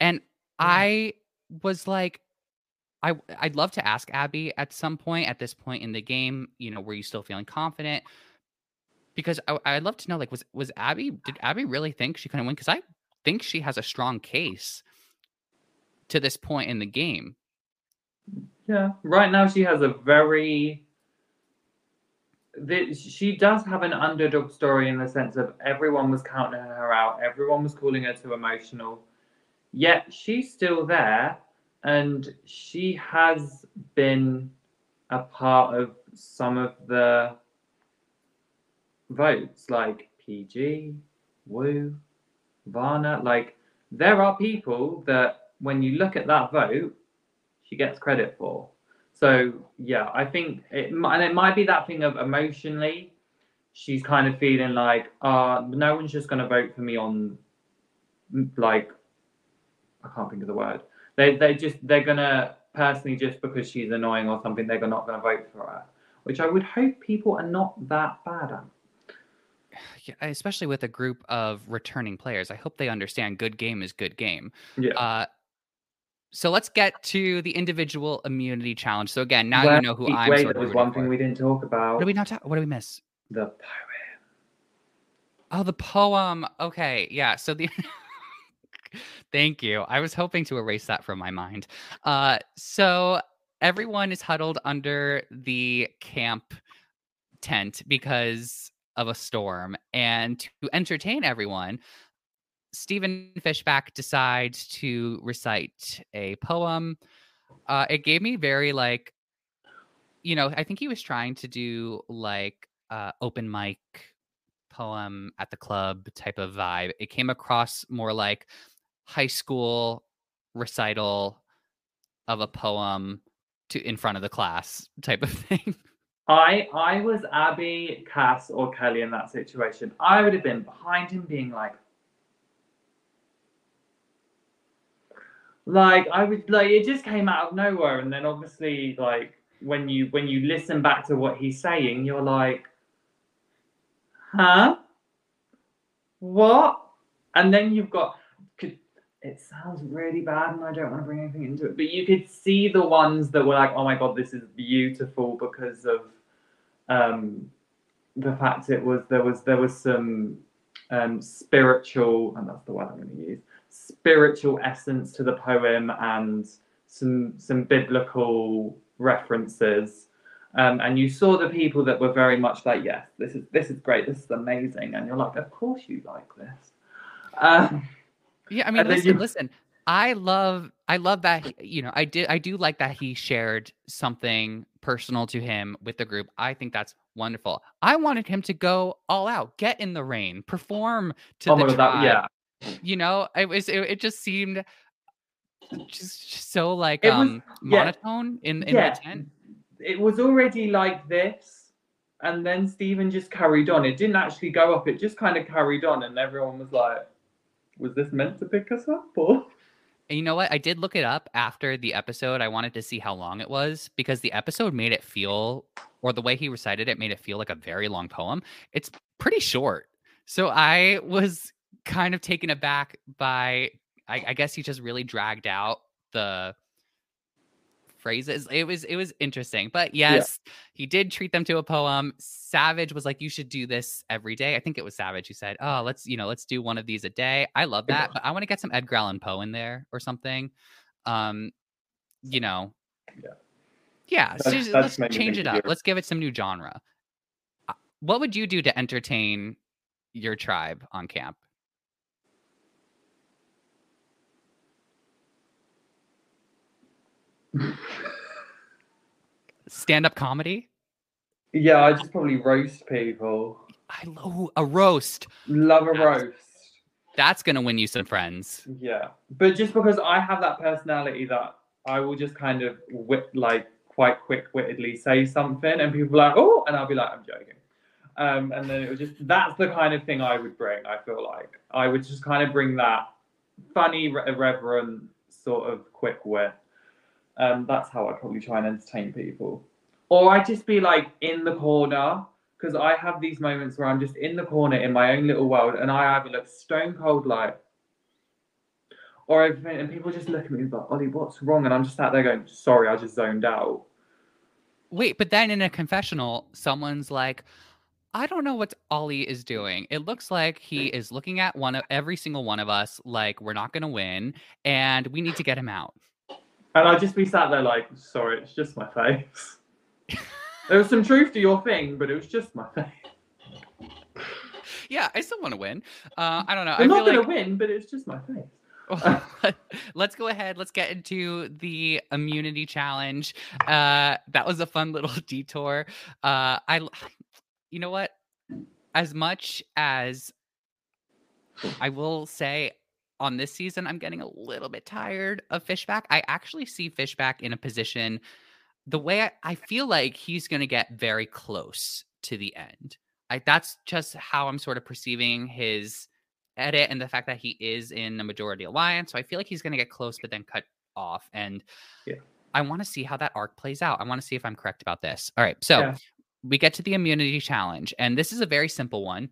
and I was like, I I'd love to ask Abby at some point at this point in the game, you know, were you still feeling confident? Because I, I'd love to know, like, was was Abby? Did Abby really think she couldn't win? Because I think she has a strong case to this point in the game. Yeah. Right now, she has a very. She does have an underdog story in the sense of everyone was counting her out, everyone was calling her too emotional. Yet she's still there, and she has been a part of some of the votes, like PG, Woo, Varna. Like, there are people that when you look at that vote, she gets credit for. So yeah, I think it and it might be that thing of emotionally, she's kind of feeling like, uh, no one's just gonna vote for me on like I can't think of the word. They they just they're gonna personally just because she's annoying or something, they're not gonna vote for her. Which I would hope people are not that bad at. Yeah, especially with a group of returning players. I hope they understand good game is good game. Yeah. Uh, so let's get to the individual immunity challenge. So again, now Well, you know who I'm. Wait, there was one thing for. we didn't talk about. What did we not talk? What did we miss? The poem. Oh, the poem. Okay, yeah. So the. Thank you. I was hoping to erase that from my mind. Uh, so everyone is huddled under the camp tent because of a storm, and to entertain everyone, Stephen Fishbach decides to recite a poem. Uh, it gave me very like, you know, I think he was trying to do like uh, open mic poem at the club type of vibe. It came across more like high school recital of a poem to in front of the class type of thing. I I was Abby, Cass, or Kelly in that situation. I would have been behind him, being like, like I would like it just came out of nowhere, and then obviously like when you when you listen back to what he's saying, you're like, huh, what? And then you've got. Could, it sounds really bad, and I don't want to bring anything into it, but you could see the ones that were like, "Oh my god, this is beautiful," because of um, the fact it was there was there was some um, spiritual, and that's the word I'm going to use, spiritual essence to the poem, and some some biblical references. Um, and you saw the people that were very much like, yes, this is this is great, this is amazing, and you're like, of course you like this. Um, Yeah, I mean, listen, you- listen. I love, I love that. You know, I did, I do like that he shared something personal to him with the group. I think that's wonderful. I wanted him to go all out, get in the rain, perform to oh the tribe. that, yeah. You know, it was, it, it just seemed just, so like was- um yeah. monotone in in yeah, the tent. it was already like this, and then Stephen just carried on. It didn't actually go up; it just kind of carried on, and everyone was like, "Was this meant to pick us up?" Or And you know what? I did look it up after the episode. I wanted to see how long it was because the episode made it feel, or the way he recited it made it feel like a very long poem. It's pretty short. So I was kind of taken aback by, I, I guess he just really dragged out the phrases. It was it was interesting. But yes, he did treat them to a poem. Savage was like, you should do this every day. I think it was Savage who said, Oh, let's, you know, let's do one of these a day. I love that, but I want to get some Edgar Allan Poe in there or something. Um, you know. Yeah. Yeah. That's- just- that's let's change it up. Let's give it some new genre. Uh, What would you do to entertain your tribe on camp? Stand up comedy? yeah, I just probably roast people. I love a roast. Love a That's- roast. That's gonna win you some friends. Yeah, but just because I have that personality that I will just kind of wit like quite quick-wittedly say something, and people are like, "Oh," and I'll be like, "I'm joking," um, and then it was just that's the kind of thing I would bring. I feel like I would just kind of bring that funny, irreverent sort of quick wit. Um, that's how I'd probably try and entertain people, or I'd just be like in the corner because I have these moments where I'm just in the corner in my own little world, and I either look stone cold like or everything, and people just look at me and like, Oli, what's wrong? And I'm just sat there going, sorry, I just zoned out. Wait, but then in a confessional, someone's like, I don't know what Oli is doing. It looks like he is looking at one of every single one of us like we're not gonna win and we need to get him out. And I'd just be sat there like, sorry, it's just my face. there was some truth to your thing, but it was just my face. Yeah, I still want to win. Uh, I don't know. I'm not going to win, but it's just my face. let's go ahead. Let's get into the immunity challenge. Uh, that was a fun little detour. Uh, I, you know what? As much as I will say on this season, I'm getting a little bit tired of Fishbach. I actually see Fishbach in a position the way I, I feel like he's going to get very close to the end. I, that's just how I'm sort of perceiving his edit and the fact that he is in a majority alliance. So I feel like he's going to get close, but then cut off. And Yeah. I want to see how that arc plays out. I want to see if I'm correct about this. All right. So Yeah. we get to the immunity challenge, and this is a very simple one.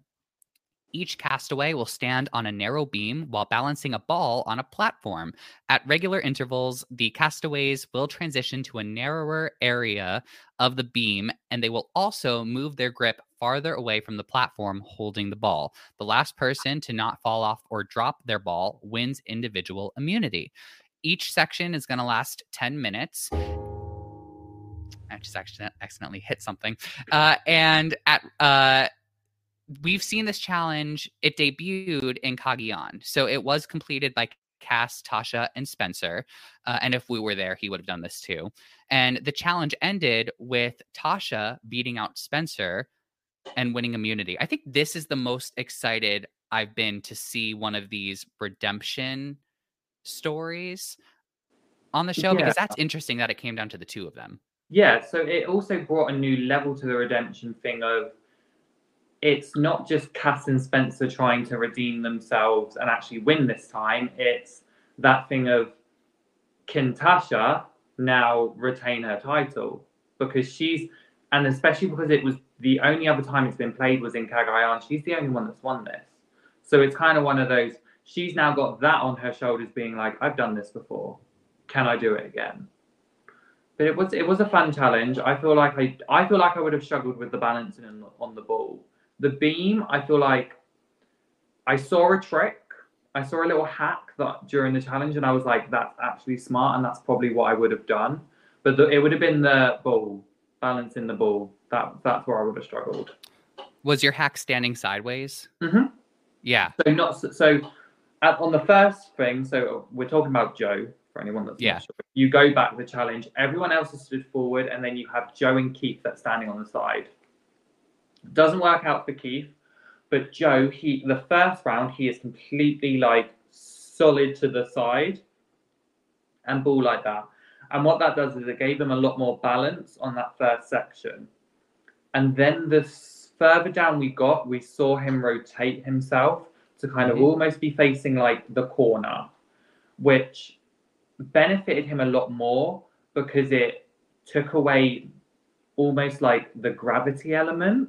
Each castaway will stand on a narrow beam while balancing a ball on a platform. At regular intervals, the castaways will transition to a narrower area of the beam, and they will also move their grip farther away from the platform holding the ball. The last person to not fall off or drop their ball wins individual immunity. Each section is going to last 10 minutes. I just accidentally hit something. Uh, and at uh, we've seen this challenge. It debuted in Cagayan, so it was completed by Cass, Tasha, and Spencer. Uh, and if we were there, he would have done this too. And the challenge ended with Tasha beating out Spencer and winning immunity. I think this is the most excited I've been to see one of these redemption stories on the show because that's interesting that it came down to the two of them. Yeah, so it also brought a new level to the redemption thing of it's not just Cass and Spencer trying to redeem themselves and actually win this time. It's that thing of can Tasha now retain her title? Because she's and especially because it was the only other time it's been played was in Cagayan. she's the only one that's won this. So it's kind of one of those she's now got that on her shoulders being like, I've done this before. Can I do it again? But it was it was a fun challenge. I feel like I I feel like I would have struggled with the balancing on on the ball. The beam, I feel like I saw a trick. I saw a little hack that during the challenge, and I was like, "That's actually smart, and that's probably what I would have done." But the, it would have been the ball, balancing the ball. That that's where I would have struggled. Was your hack standing sideways? Mhm. Yeah. So not so- so at, on the first thing, so we're talking about Joe for anyone that's Yeah. sure. You go back to the challenge. Everyone else is stood forward, and then you have Joe and Keith that's standing on the side. Doesn't work out for Keith, but Joe, he the first round he is completely like solid to the side, and ball like that. And what that does is it gave him a lot more balance on that first section. And then the further down we got, we saw him rotate himself to kind of Mhm. almost be facing like the corner, which benefited him a lot more because it took away almost like the gravity element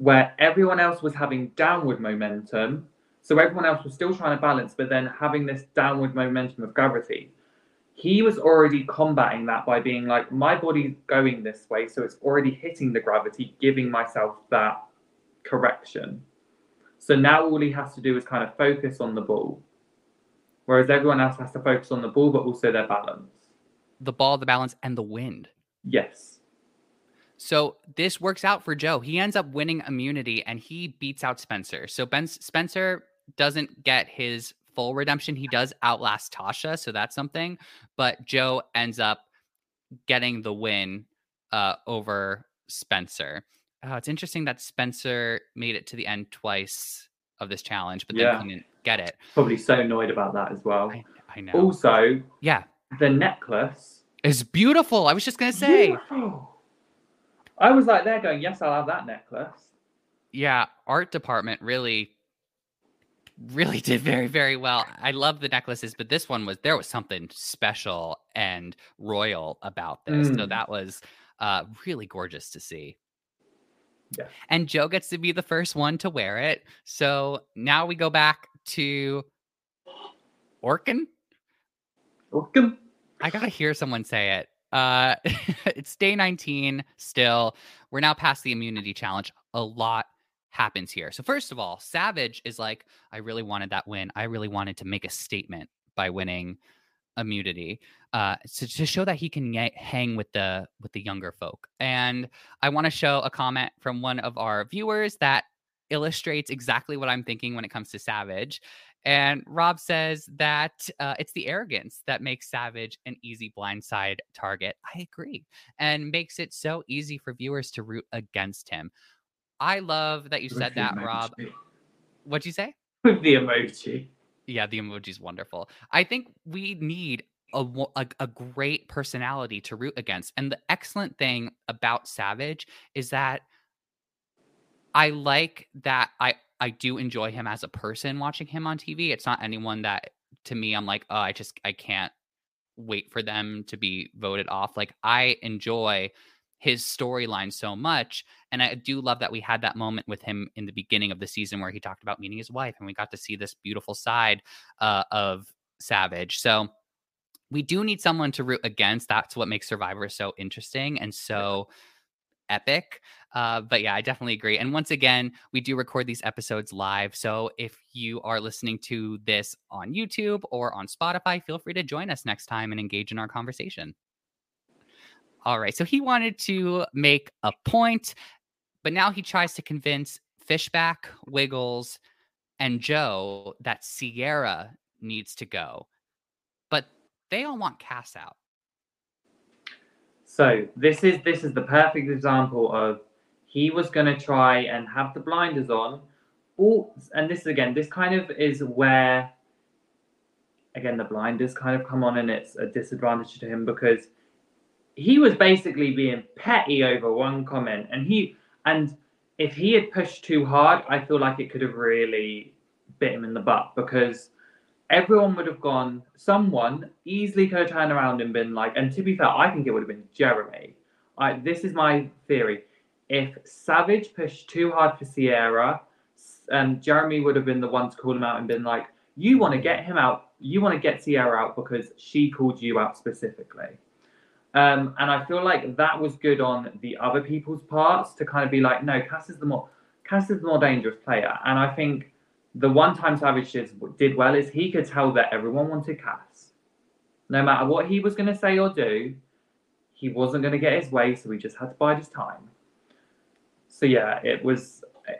where everyone else was having downward momentum. So everyone else was still trying to balance, but then having this downward momentum of gravity. He was already combating that by being like, my body's going this way, so it's already hitting the gravity, giving myself that correction. So now all he has to do is kind of focus on the ball. Whereas everyone else has to focus on the ball, but also their balance. The ball, the balance, and the wind. Yes. So this works out for Joe. He ends up winning immunity and he beats out Spencer. So Ben Spencer doesn't get his full redemption. He does outlast Tasha, so that's something. But Joe ends up getting the win uh, over Spencer. Uh, it's interesting that Spencer made it to the end twice of this challenge, but then Yeah. couldn't get it. Probably so annoyed about that as well. I, I know. Also, yeah, the necklace. is beautiful. I was just gonna say. Beautiful. I was like there going, yes, I'll have that necklace. yeah, art department really really did very very well. I love the necklaces, but this one was there was something special and royal about this. So Mm. that was uh really gorgeous to see. Yeah. And Joe gets to be the first one to wear it. So now we go back to Angkor. Welcome. I gotta hear someone say it. Uh, it's day 19 still. We're now past the immunity challenge. A lot happens here. So, first of all, Savage is like, I really wanted that win. I really wanted to make a statement by winning immunity uh to, to show that he can hang with the with the younger folk and i want to show a comment from one of our viewers that illustrates exactly what i'm thinking when it comes to savage and Rob says that uh, it's the arrogance that makes Savage an easy blindside target. I agree. And makes it so easy for viewers to root against him. I love that you said that, Rob. What'd you say? With the emoji. Yeah, the emoji's wonderful. I think we need a, a, a great personality to root against. And the excellent thing about Savage is that I like that I I do enjoy him as a person watching him on TV. It's not anyone that to me I'm like, "Oh, I just I can't wait for them to be voted off." Like I enjoy his storyline so much and I do love that we had that moment with him in the beginning of the season where he talked about meeting his wife and we got to see this beautiful side uh, of Savage. So we do need someone to root against. That's what makes Survivor so interesting and so epic. Uh, but yeah, I definitely agree. And once again, we do record these episodes live. So if you are listening to this on YouTube or on Spotify, feel free to join us next time and engage in our conversation. All right. So he wanted to make a point, but now he tries to convince Fishbach, Wiggles, and Joe that Sierra needs to go. But they all want Cass out. So this is this is the perfect example of he was going to try and have the blinders on. And this is again, this kind of is where again the blinders kind of come on, and it's a disadvantage to him because he was basically being petty over one comment, and he and if he had pushed too hard, I feel like it could have really bit him in the butt because everyone would have gone, someone easily could have turned around and been like, and to be fair, I think it would have been Jeremy. I, this is my theory. If Savage pushed too hard for Sierra, um, Jeremy would have been the one to call him out and been like, you want to get him out, you want to get Sierra out because she called you out specifically. Um, and I feel like that was good on the other people's parts to kind of be like, no, Cass is the more Cass is the more dangerous player. And I think the one time Savage did, did well is he could tell that everyone wanted Cass. No matter what he was going to say or do, he wasn't going to get his way, so he just had to bide his time. So yeah, it was.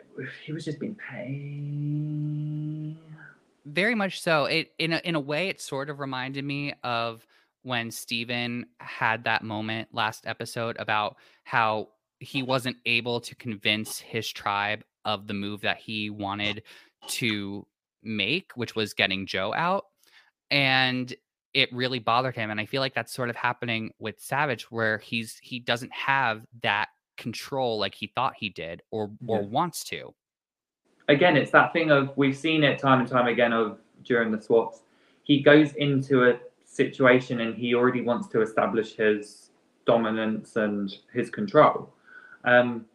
He was just being paid. Very much so. It in a in a way it sort of reminded me of when Stephen had that moment last episode about how he wasn't able to convince his tribe of the move that he wanted to make, which was getting Joe out. And it really bothered him. And I feel like that's sort of happening with Savage, where he's he doesn't have that control like he thought he did or or Yeah. wants to. again, it's that thing of we've seen it time and time again of during the swaps. He goes into a situation and he already wants to establish his dominance and his control. Um,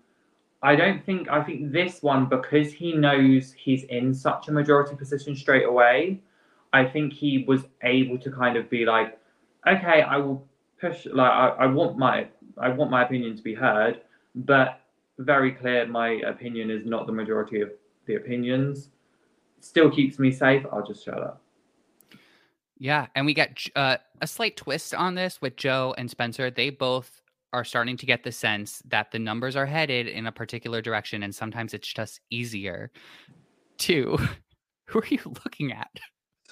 I don't think I think this one because he knows he's in such a majority position straight away. I think he was able to kind of be like, okay, I will push. Like I, I want my I want my opinion to be heard, but very clear my opinion is not the majority of the opinions. Still keeps me safe. I'll just shut up. Yeah, and we get uh, a slight twist on this with Joe and Spencer. They both are starting to get the sense that the numbers are headed in a particular direction, and sometimes it's just easier to. Who are you looking at?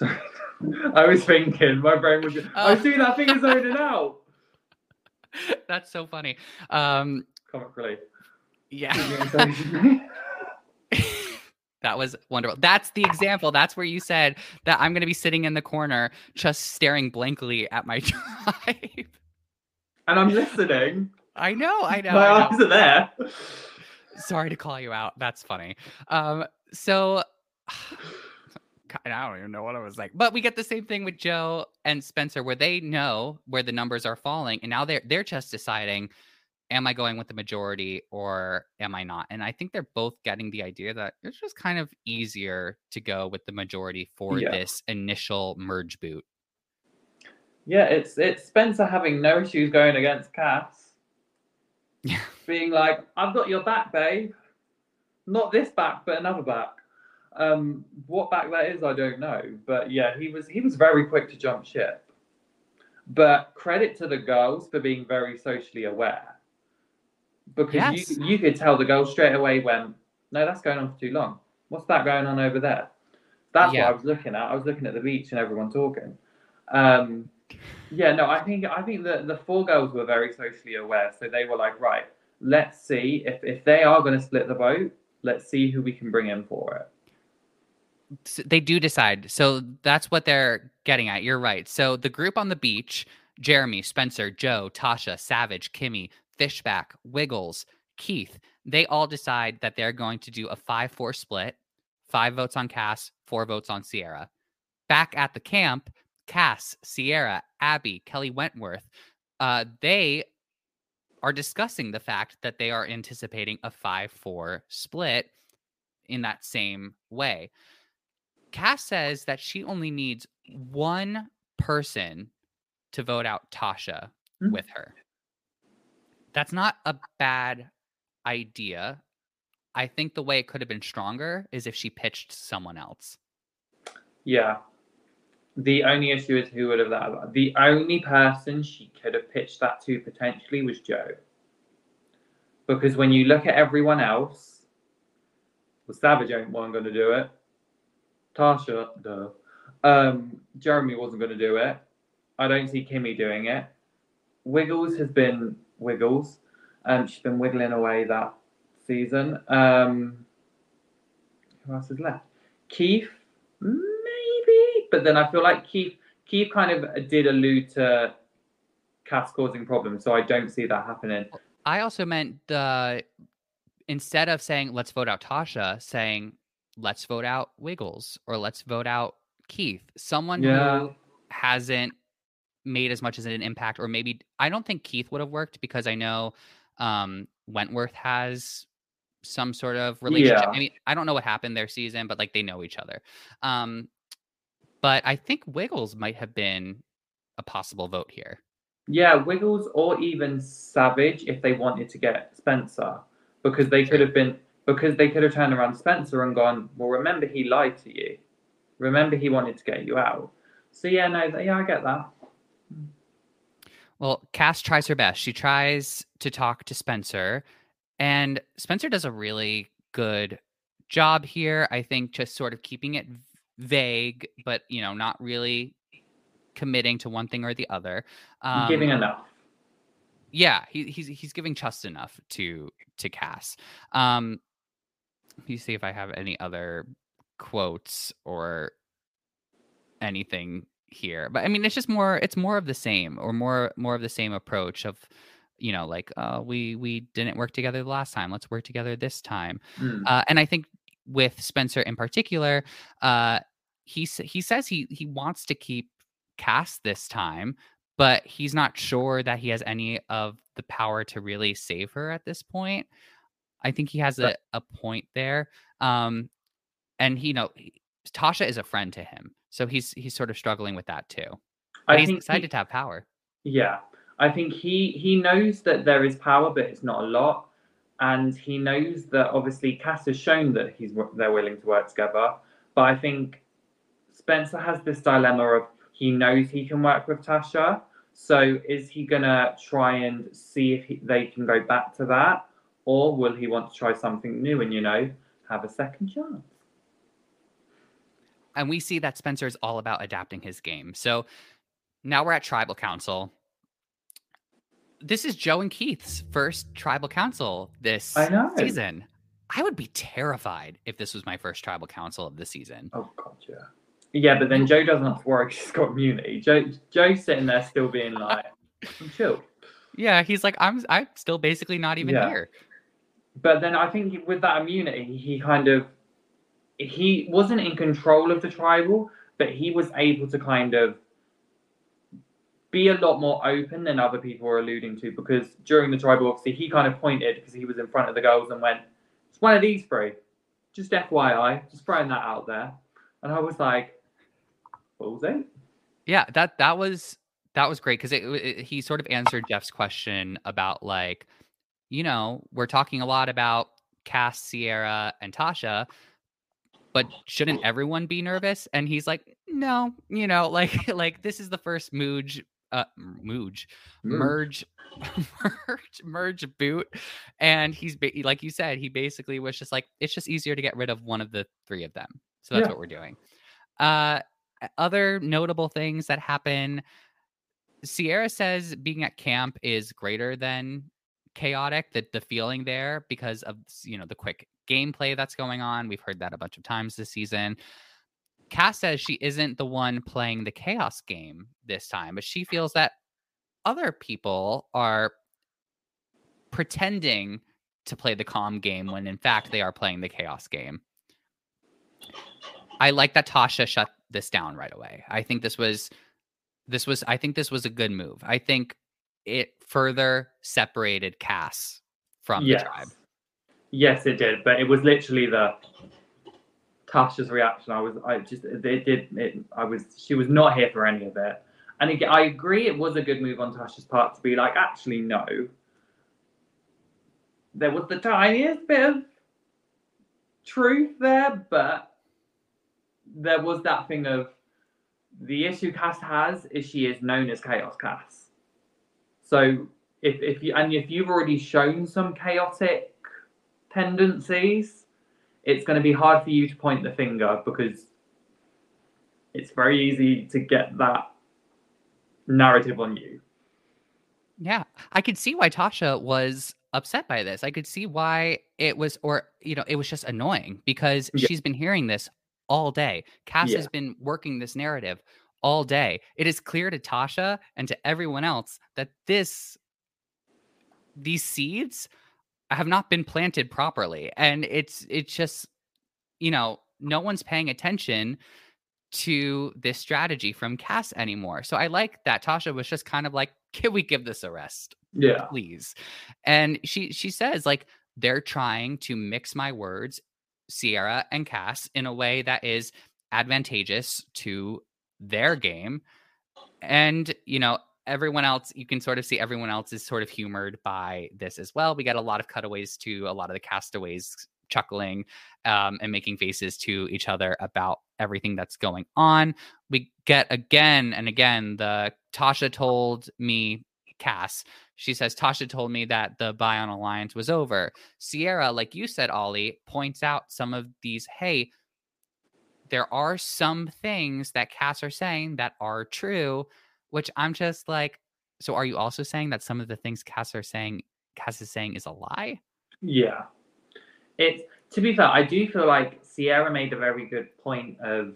I was thinking, my brain was. I was Oh. doing that thing is zoning out. That's so funny. Um, Comic relief. yeah, that was wonderful. That's the example. That's where you said that I'm going to be sitting in the corner, just staring blankly at my drive. and I'm listening. I know, I know. my I know. eyes are there. Sorry to call you out. That's funny. Um, so I don't even know what I was like. But we get the same thing with Joe and Spencer, where they know where the numbers are falling, and now they're they're just deciding, am I going with the majority or am I not? And I think they're both getting the idea that it's just kind of easier to go with the majority for Yeah. this initial merge boot. Yeah, it's it's Spencer having no issues going against Cass. Yeah. Being like, I've got your back, babe. Not this back, but another back. Um, what back that is, I don't know. But yeah, he was he was very quick to jump ship. But credit to the girls for being very socially aware. Because Yes. you you could tell the girls straight away when no, that's going on for too long. What's that going on over there? That's Yeah. what I was looking at. I was looking at the beach and everyone talking. Um, yeah, no, I think I think that the four girls were very socially aware, so they were like, right, let's see if if they are going to split the boat, let's see who we can bring in for it. s- they do decide. So that's what they're getting at. You're right. So the group on the beach Jeremy, Spencer, Joe, Tasha, Savage, Kimmy, Fishbach, Wiggles, Keith they all decide that they're going to do a 5 4 split five votes on Cass, four votes on Sierra. Back at the camp, Cass, Sierra, Abby, Kelly Wentworth, uh, they are discussing the fact that they are anticipating a 5 4 split in that same way. Cass says that she only needs one person to vote out Tasha Mhm. with her. That's not a bad idea. I think the way it could have been stronger is if she pitched someone else. Yeah. The only issue is who would have that. The only person she could have pitched that to potentially was Joe. Because when you look at everyone else, well, Savage ain't one going to do it. Tasha, duh. Um, Jeremy wasn't going to do it. I don't see Kimmy doing it. Wiggles has been Wiggles. Um, she's been wiggling away that season. Um, who else is left? Keith, maybe, but then I feel like Keith Keith kind of did allude to Cass causing problems, so I don't see that happening. I also meant the instead of saying let's vote out Tasha, saying let's vote out Wiggles or let's vote out Keith, someone Yeah. who hasn't made as much as an impact, or maybe I don't think Keith would have worked because I know um, Wentworth has some sort of relationship. Yeah. I mean, I don't know what happened their season, but like they know each other. Um, but I think Wiggles might have been a possible vote here. Yeah, Wiggles or even Savage if they wanted to get Spencer, because they could have been because they could have turned around Spencer and gone, well, remember he lied to you, remember he wanted to get you out. So yeah, no, yeah, I get that. Well, Cass tries her best. She tries to talk to Spencer, and Spencer does a really good job here. I think just sort of keeping it vague, but you know, not really committing to one thing or the other. Um, giving enough. Yeah, he, he's he's giving trust enough to to Cass. Um, let me see if I have any other quotes or anything here but i mean it's just more it's more of the same or more more of the same approach of you know like uh we we didn't work together the last time. Let's work together this time. Mm. uh, and i think with spencer in particular uh he he says he he wants to keep Cass this time but he's not sure that he has any of the power to really save her at this point. I think he has a, a point there um and he, you know tasha is a friend to him so he's he's sort of struggling with that too. But I he's excited he, to have power. Yeah. I think he he knows that there is power, but it's not a lot. And he knows that obviously Cass has shown that he's they're willing to work together. But I think Spencer has this dilemma of he knows he can work with Tasha. So is he gonna try and see if he, they can go back to that, or will he want to try something new and you know have a second chance? And we see that Spencer is all about adapting his game. So now we're at tribal council. This is Joe and Keith's first tribal council this I season. I would be terrified if this was my first tribal council of the season. Oh god, yeah. Yeah, but then Joe doesn't have to worry; she's got immunity. Joe, Joe's sitting there still being like, "I'm chill." Yeah, he's like, "I'm, I'm still basically not even yeah. here." But then I think with that immunity, he kind of he wasn't in control of the tribal, but he was able to kind of be a lot more open than other people were alluding to because during the tribal, obviously, he kind of pointed because he was in front of the girls and went, It's one of these three. Just FYI, just throwing that out there. And I was like, What was it? Yeah, that that was that was great because it, it, he sort of answered Jeff's question about like, you know, we're talking a lot about Cass, Sierra, and Tasha, but shouldn't everyone be nervous? And he's like, no, you know, like like this is the first Mooj uh merge merge merge boot and he's like you said he basically was just like it's just easier to get rid of one of the three of them so that's yeah. what we're doing uh other notable things that happen sierra says being at camp is greater than chaotic the, the feeling there because of you know the quick gameplay that's going on. We've heard that a bunch of times this season. Cass says she isn't the one playing the chaos game this time, but she feels that other people are pretending to play the calm game when in fact they are playing the chaos game. I like that Tasha shut this down right away. I think this was this was I think this was a good move. I think it further separated Cass from yes. the tribe. Yes, it did, but it was literally the Tasha's reaction. I was, I just, it did, it, I was, she was not here for any of it. And again, I agree, it was a good move on Tasha's part to be like, actually, no. There was the tiniest bit of truth there, but there was that thing of the issue Cass has is she is known as Chaos Cass. So if if you and if you've already shown some chaotic tendencies, it's going to be hard for you to point the finger because it's very easy to get that narrative on you. Yeah, I could see why Tasha was upset by this. I could see why it was, or, you know, it was just annoying because yeah. she's been hearing this all day. Cass yeah. has been working this narrative all day. It is clear to Tasha and to everyone else that this, these seeds have not been planted properly and it's it's just you know no one's paying attention to this strategy from Cass anymore. So I like that Tasha was just kind of like, can we give this a rest? Yeah. Please. And she she says, like, they're trying to mix my words, Sierra and Cass, in a way that is advantageous to their game. And, you know, everyone else you can sort of see everyone else is sort of humored by this as well. We get a lot of cutaways to a lot of the castaways chuckling um, and making faces to each other about everything that's going on. We get again and again the tasha told me cass she says tasha told me that the Bayon alliance was over. Sierra like you said Oli points out some of these hey there are some things that Cass are saying that are true, which I'm just like, so are you also saying that some of the things Cass are saying, Cass is saying is a lie? Yeah. It's to be fair, I do feel like Sierra made a very good point of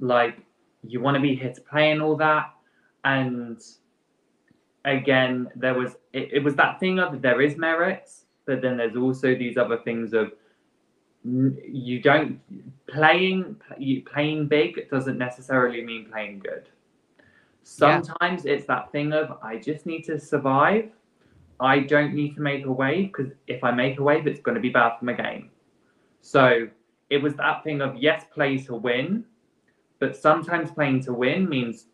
like you want to be here to play and all that. And again, there was it, it was that thing of there is merits, but then there's also these other things of you don't playing you playing big doesn't necessarily mean playing good. Sometimes yeah. it's that thing of I just need to survive. I don't need to make a wave because if I make a wave, it's going to be bad for my game. So it was that thing of yes, play to win, but sometimes playing to win means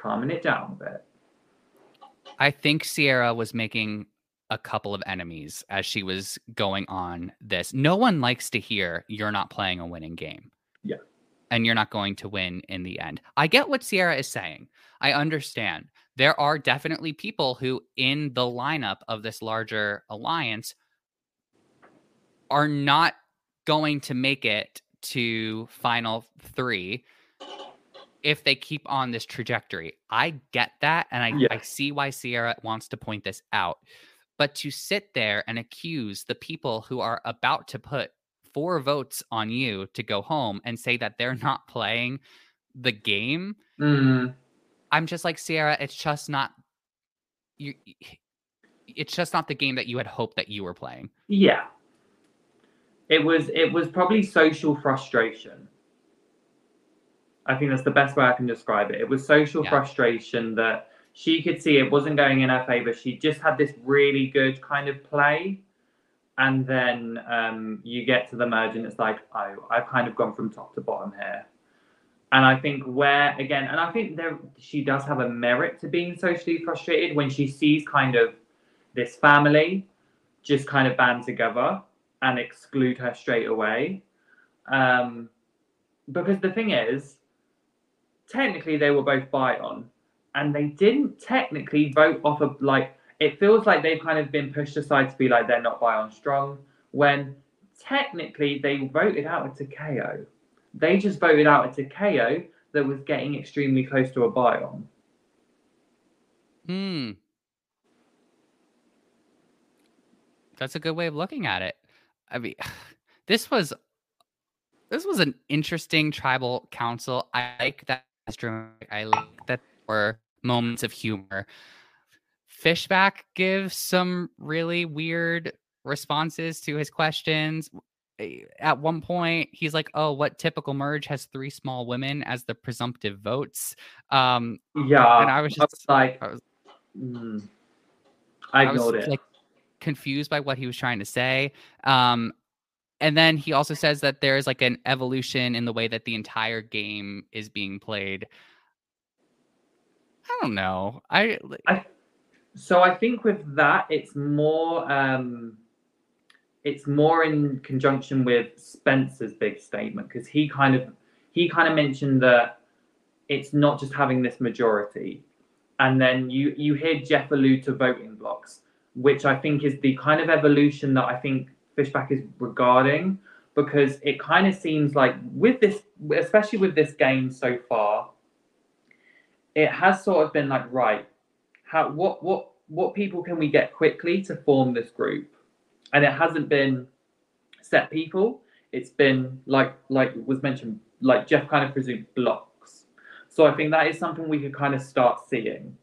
calming it down a bit. I think Sierra was making a couple of enemies as she was going on this. No one likes to hear you're not playing a winning game. Yeah. And you're not going to win in the end. I get what Sierra is saying. I understand. There are definitely people who, in the lineup of this larger alliance, are not going to make it to final three if they keep on this trajectory. I get that. And I, yeah. I see why Sierra wants to point this out. But to sit there and accuse the people who are about to put four votes on you to go home and say that they're not playing the game, mm. I'm just like Sierra. It's just not you. It's just not the game that you had hoped that you were playing. Yeah, it was. It was probably social frustration. I think that's the best way I can describe it. It was social yeah. frustration that she could see it wasn't going in her favor. She just had this really good kind of play. And then um, you get to the merge and it's like, oh, I've kind of gone from top to bottom here. And I think where, again, and I think there she does have a merit to being socially frustrated when she sees kind of this family just kind of band together and exclude her straight away. Um, because the thing is, technically they were both Bayon, and they didn't technically vote off of like it feels like they've kind of been pushed aside to be like they're not Bayon strong when technically they voted out a Ta Keo. They just voted out a Ta Keo that was getting extremely close to a Bayon. Hmm. That's a good way of looking at it. I mean, this was this was an interesting tribal council. I like that. I like that were moments of humor. Fishbach gives some really weird responses to his questions. At one point, he's like, "Oh, what typical merge has three small women as the presumptive votes?" Um, yeah, and I was just I was like, I, was, mm, I, I was, it. Like, confused by what he was trying to say. Um, and then he also says that there's like an evolution in the way that the entire game is being played. I don't know. I, I so I think with that, it's more um, it's more in conjunction with Spencer's big statement because he kind of he kind of mentioned that it's not just having this majority, and then you you hear Jeff allude to voting blocks, which I think is the kind of evolution that I think Fishbach is regarding because it kind of seems like with this, especially with this game so far, it has sort of been like right how what what what people can we get quickly to form this group and it hasn't been set people. It's been like like was mentioned like jeff kind of presumed blocks. So i think that is something we could kind of start seeing.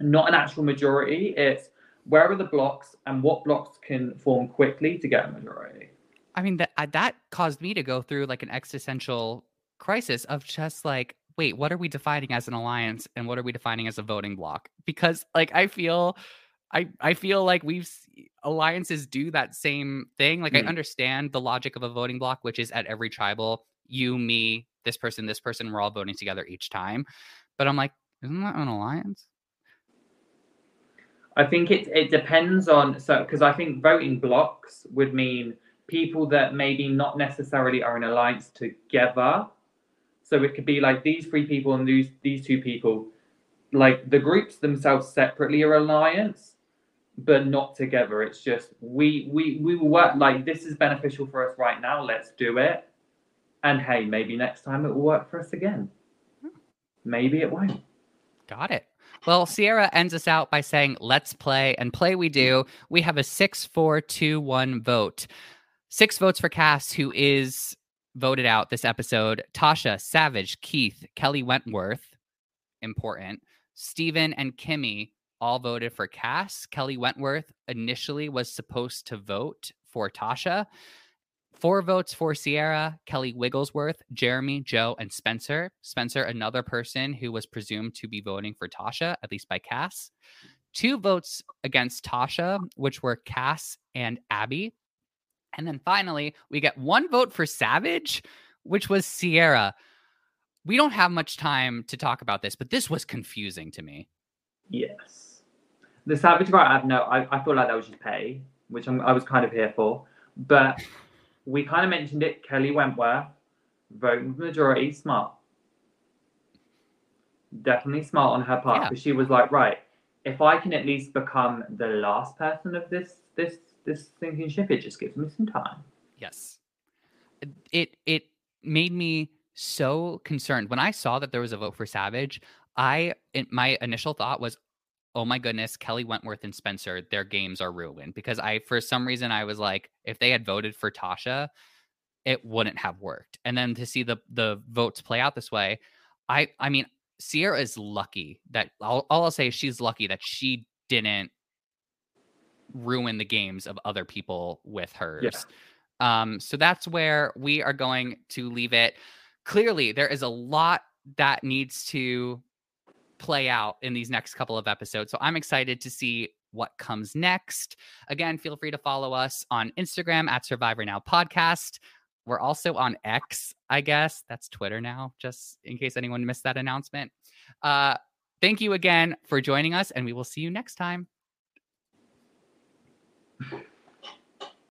Not an actual majority. It's where are the blocks and what blocks can form quickly to get a majority? I mean that uh, that caused me to go through like an existential crisis of just like wait, what are we defining as an alliance and what are we defining as a voting block? Because like I feel I I feel like we've alliances do that same thing. Like mm. I understand the logic of a voting block, which is at every tribal, you, me, this person, this person, we're all voting together each time. But I'm like, isn't that an alliance? I think it it depends on so because I think voting blocks would mean people that maybe not necessarily are in alliance together so it could be like these three people and these these two people, like the groups themselves separately are alliance, but not together. It's just we we we will work like this is beneficial for us right now. Let's do it, And hey, maybe next time it will work for us again. Maybe it won't. Got it. Well, Sierra ends us out by saying, let's play, and play we do. We have a 6 4 2 1 vote. Six votes for Cass, who is voted out this episode. Tasha, Savage, Keith, Kelly Wentworth, important. Stephen and Kimmy all voted for Cass. Kelly Wentworth initially was supposed to vote for Tasha. Four votes for Sierra, Kelly Wiglesworth, Jeremy, Joe, and Spencer. Spencer, another person who was presumed to be voting for Tasha, at least by Cass. Two votes against Tasha, which were Cass and Abby. And then finally, we get one vote for Savage, which was Sierra. We don't have much time to talk about this, but this was confusing to me. Yes. The Savage vote, I no, I, I feel like that was just pay, which I'm, I was kind of here for. But we kind of mentioned it. Kelly Wentworth, voting with majority, smart. Definitely smart on her part Yeah. because she was like, right, if I can at least become the last person of this this this sinking ship, it just gives me some time. Yes. It it made me so concerned when I saw that there was a vote for Savage. I it, my initial thought was, "Oh my goodness, Kelly Wentworth and Spencer, their games are ruined." Because I for some reason I was like, if they had voted for Tasha, it wouldn't have worked. And then to see the the votes play out this way, I I mean, Sierra is lucky that all, all I'll say is she's lucky that she didn't ruin the games of other people with hers. Um, so that's where we are going to leave it. Clearly, there is a lot that needs to play out in these next couple of episodes. So I'm excited to see what comes next. Again, feel free to follow us on Instagram at Survivor Now Podcast. We're also on X, I guess. That's Twitter now, just in case anyone missed that announcement. Uh, thank you again for joining us, and we will see you next time.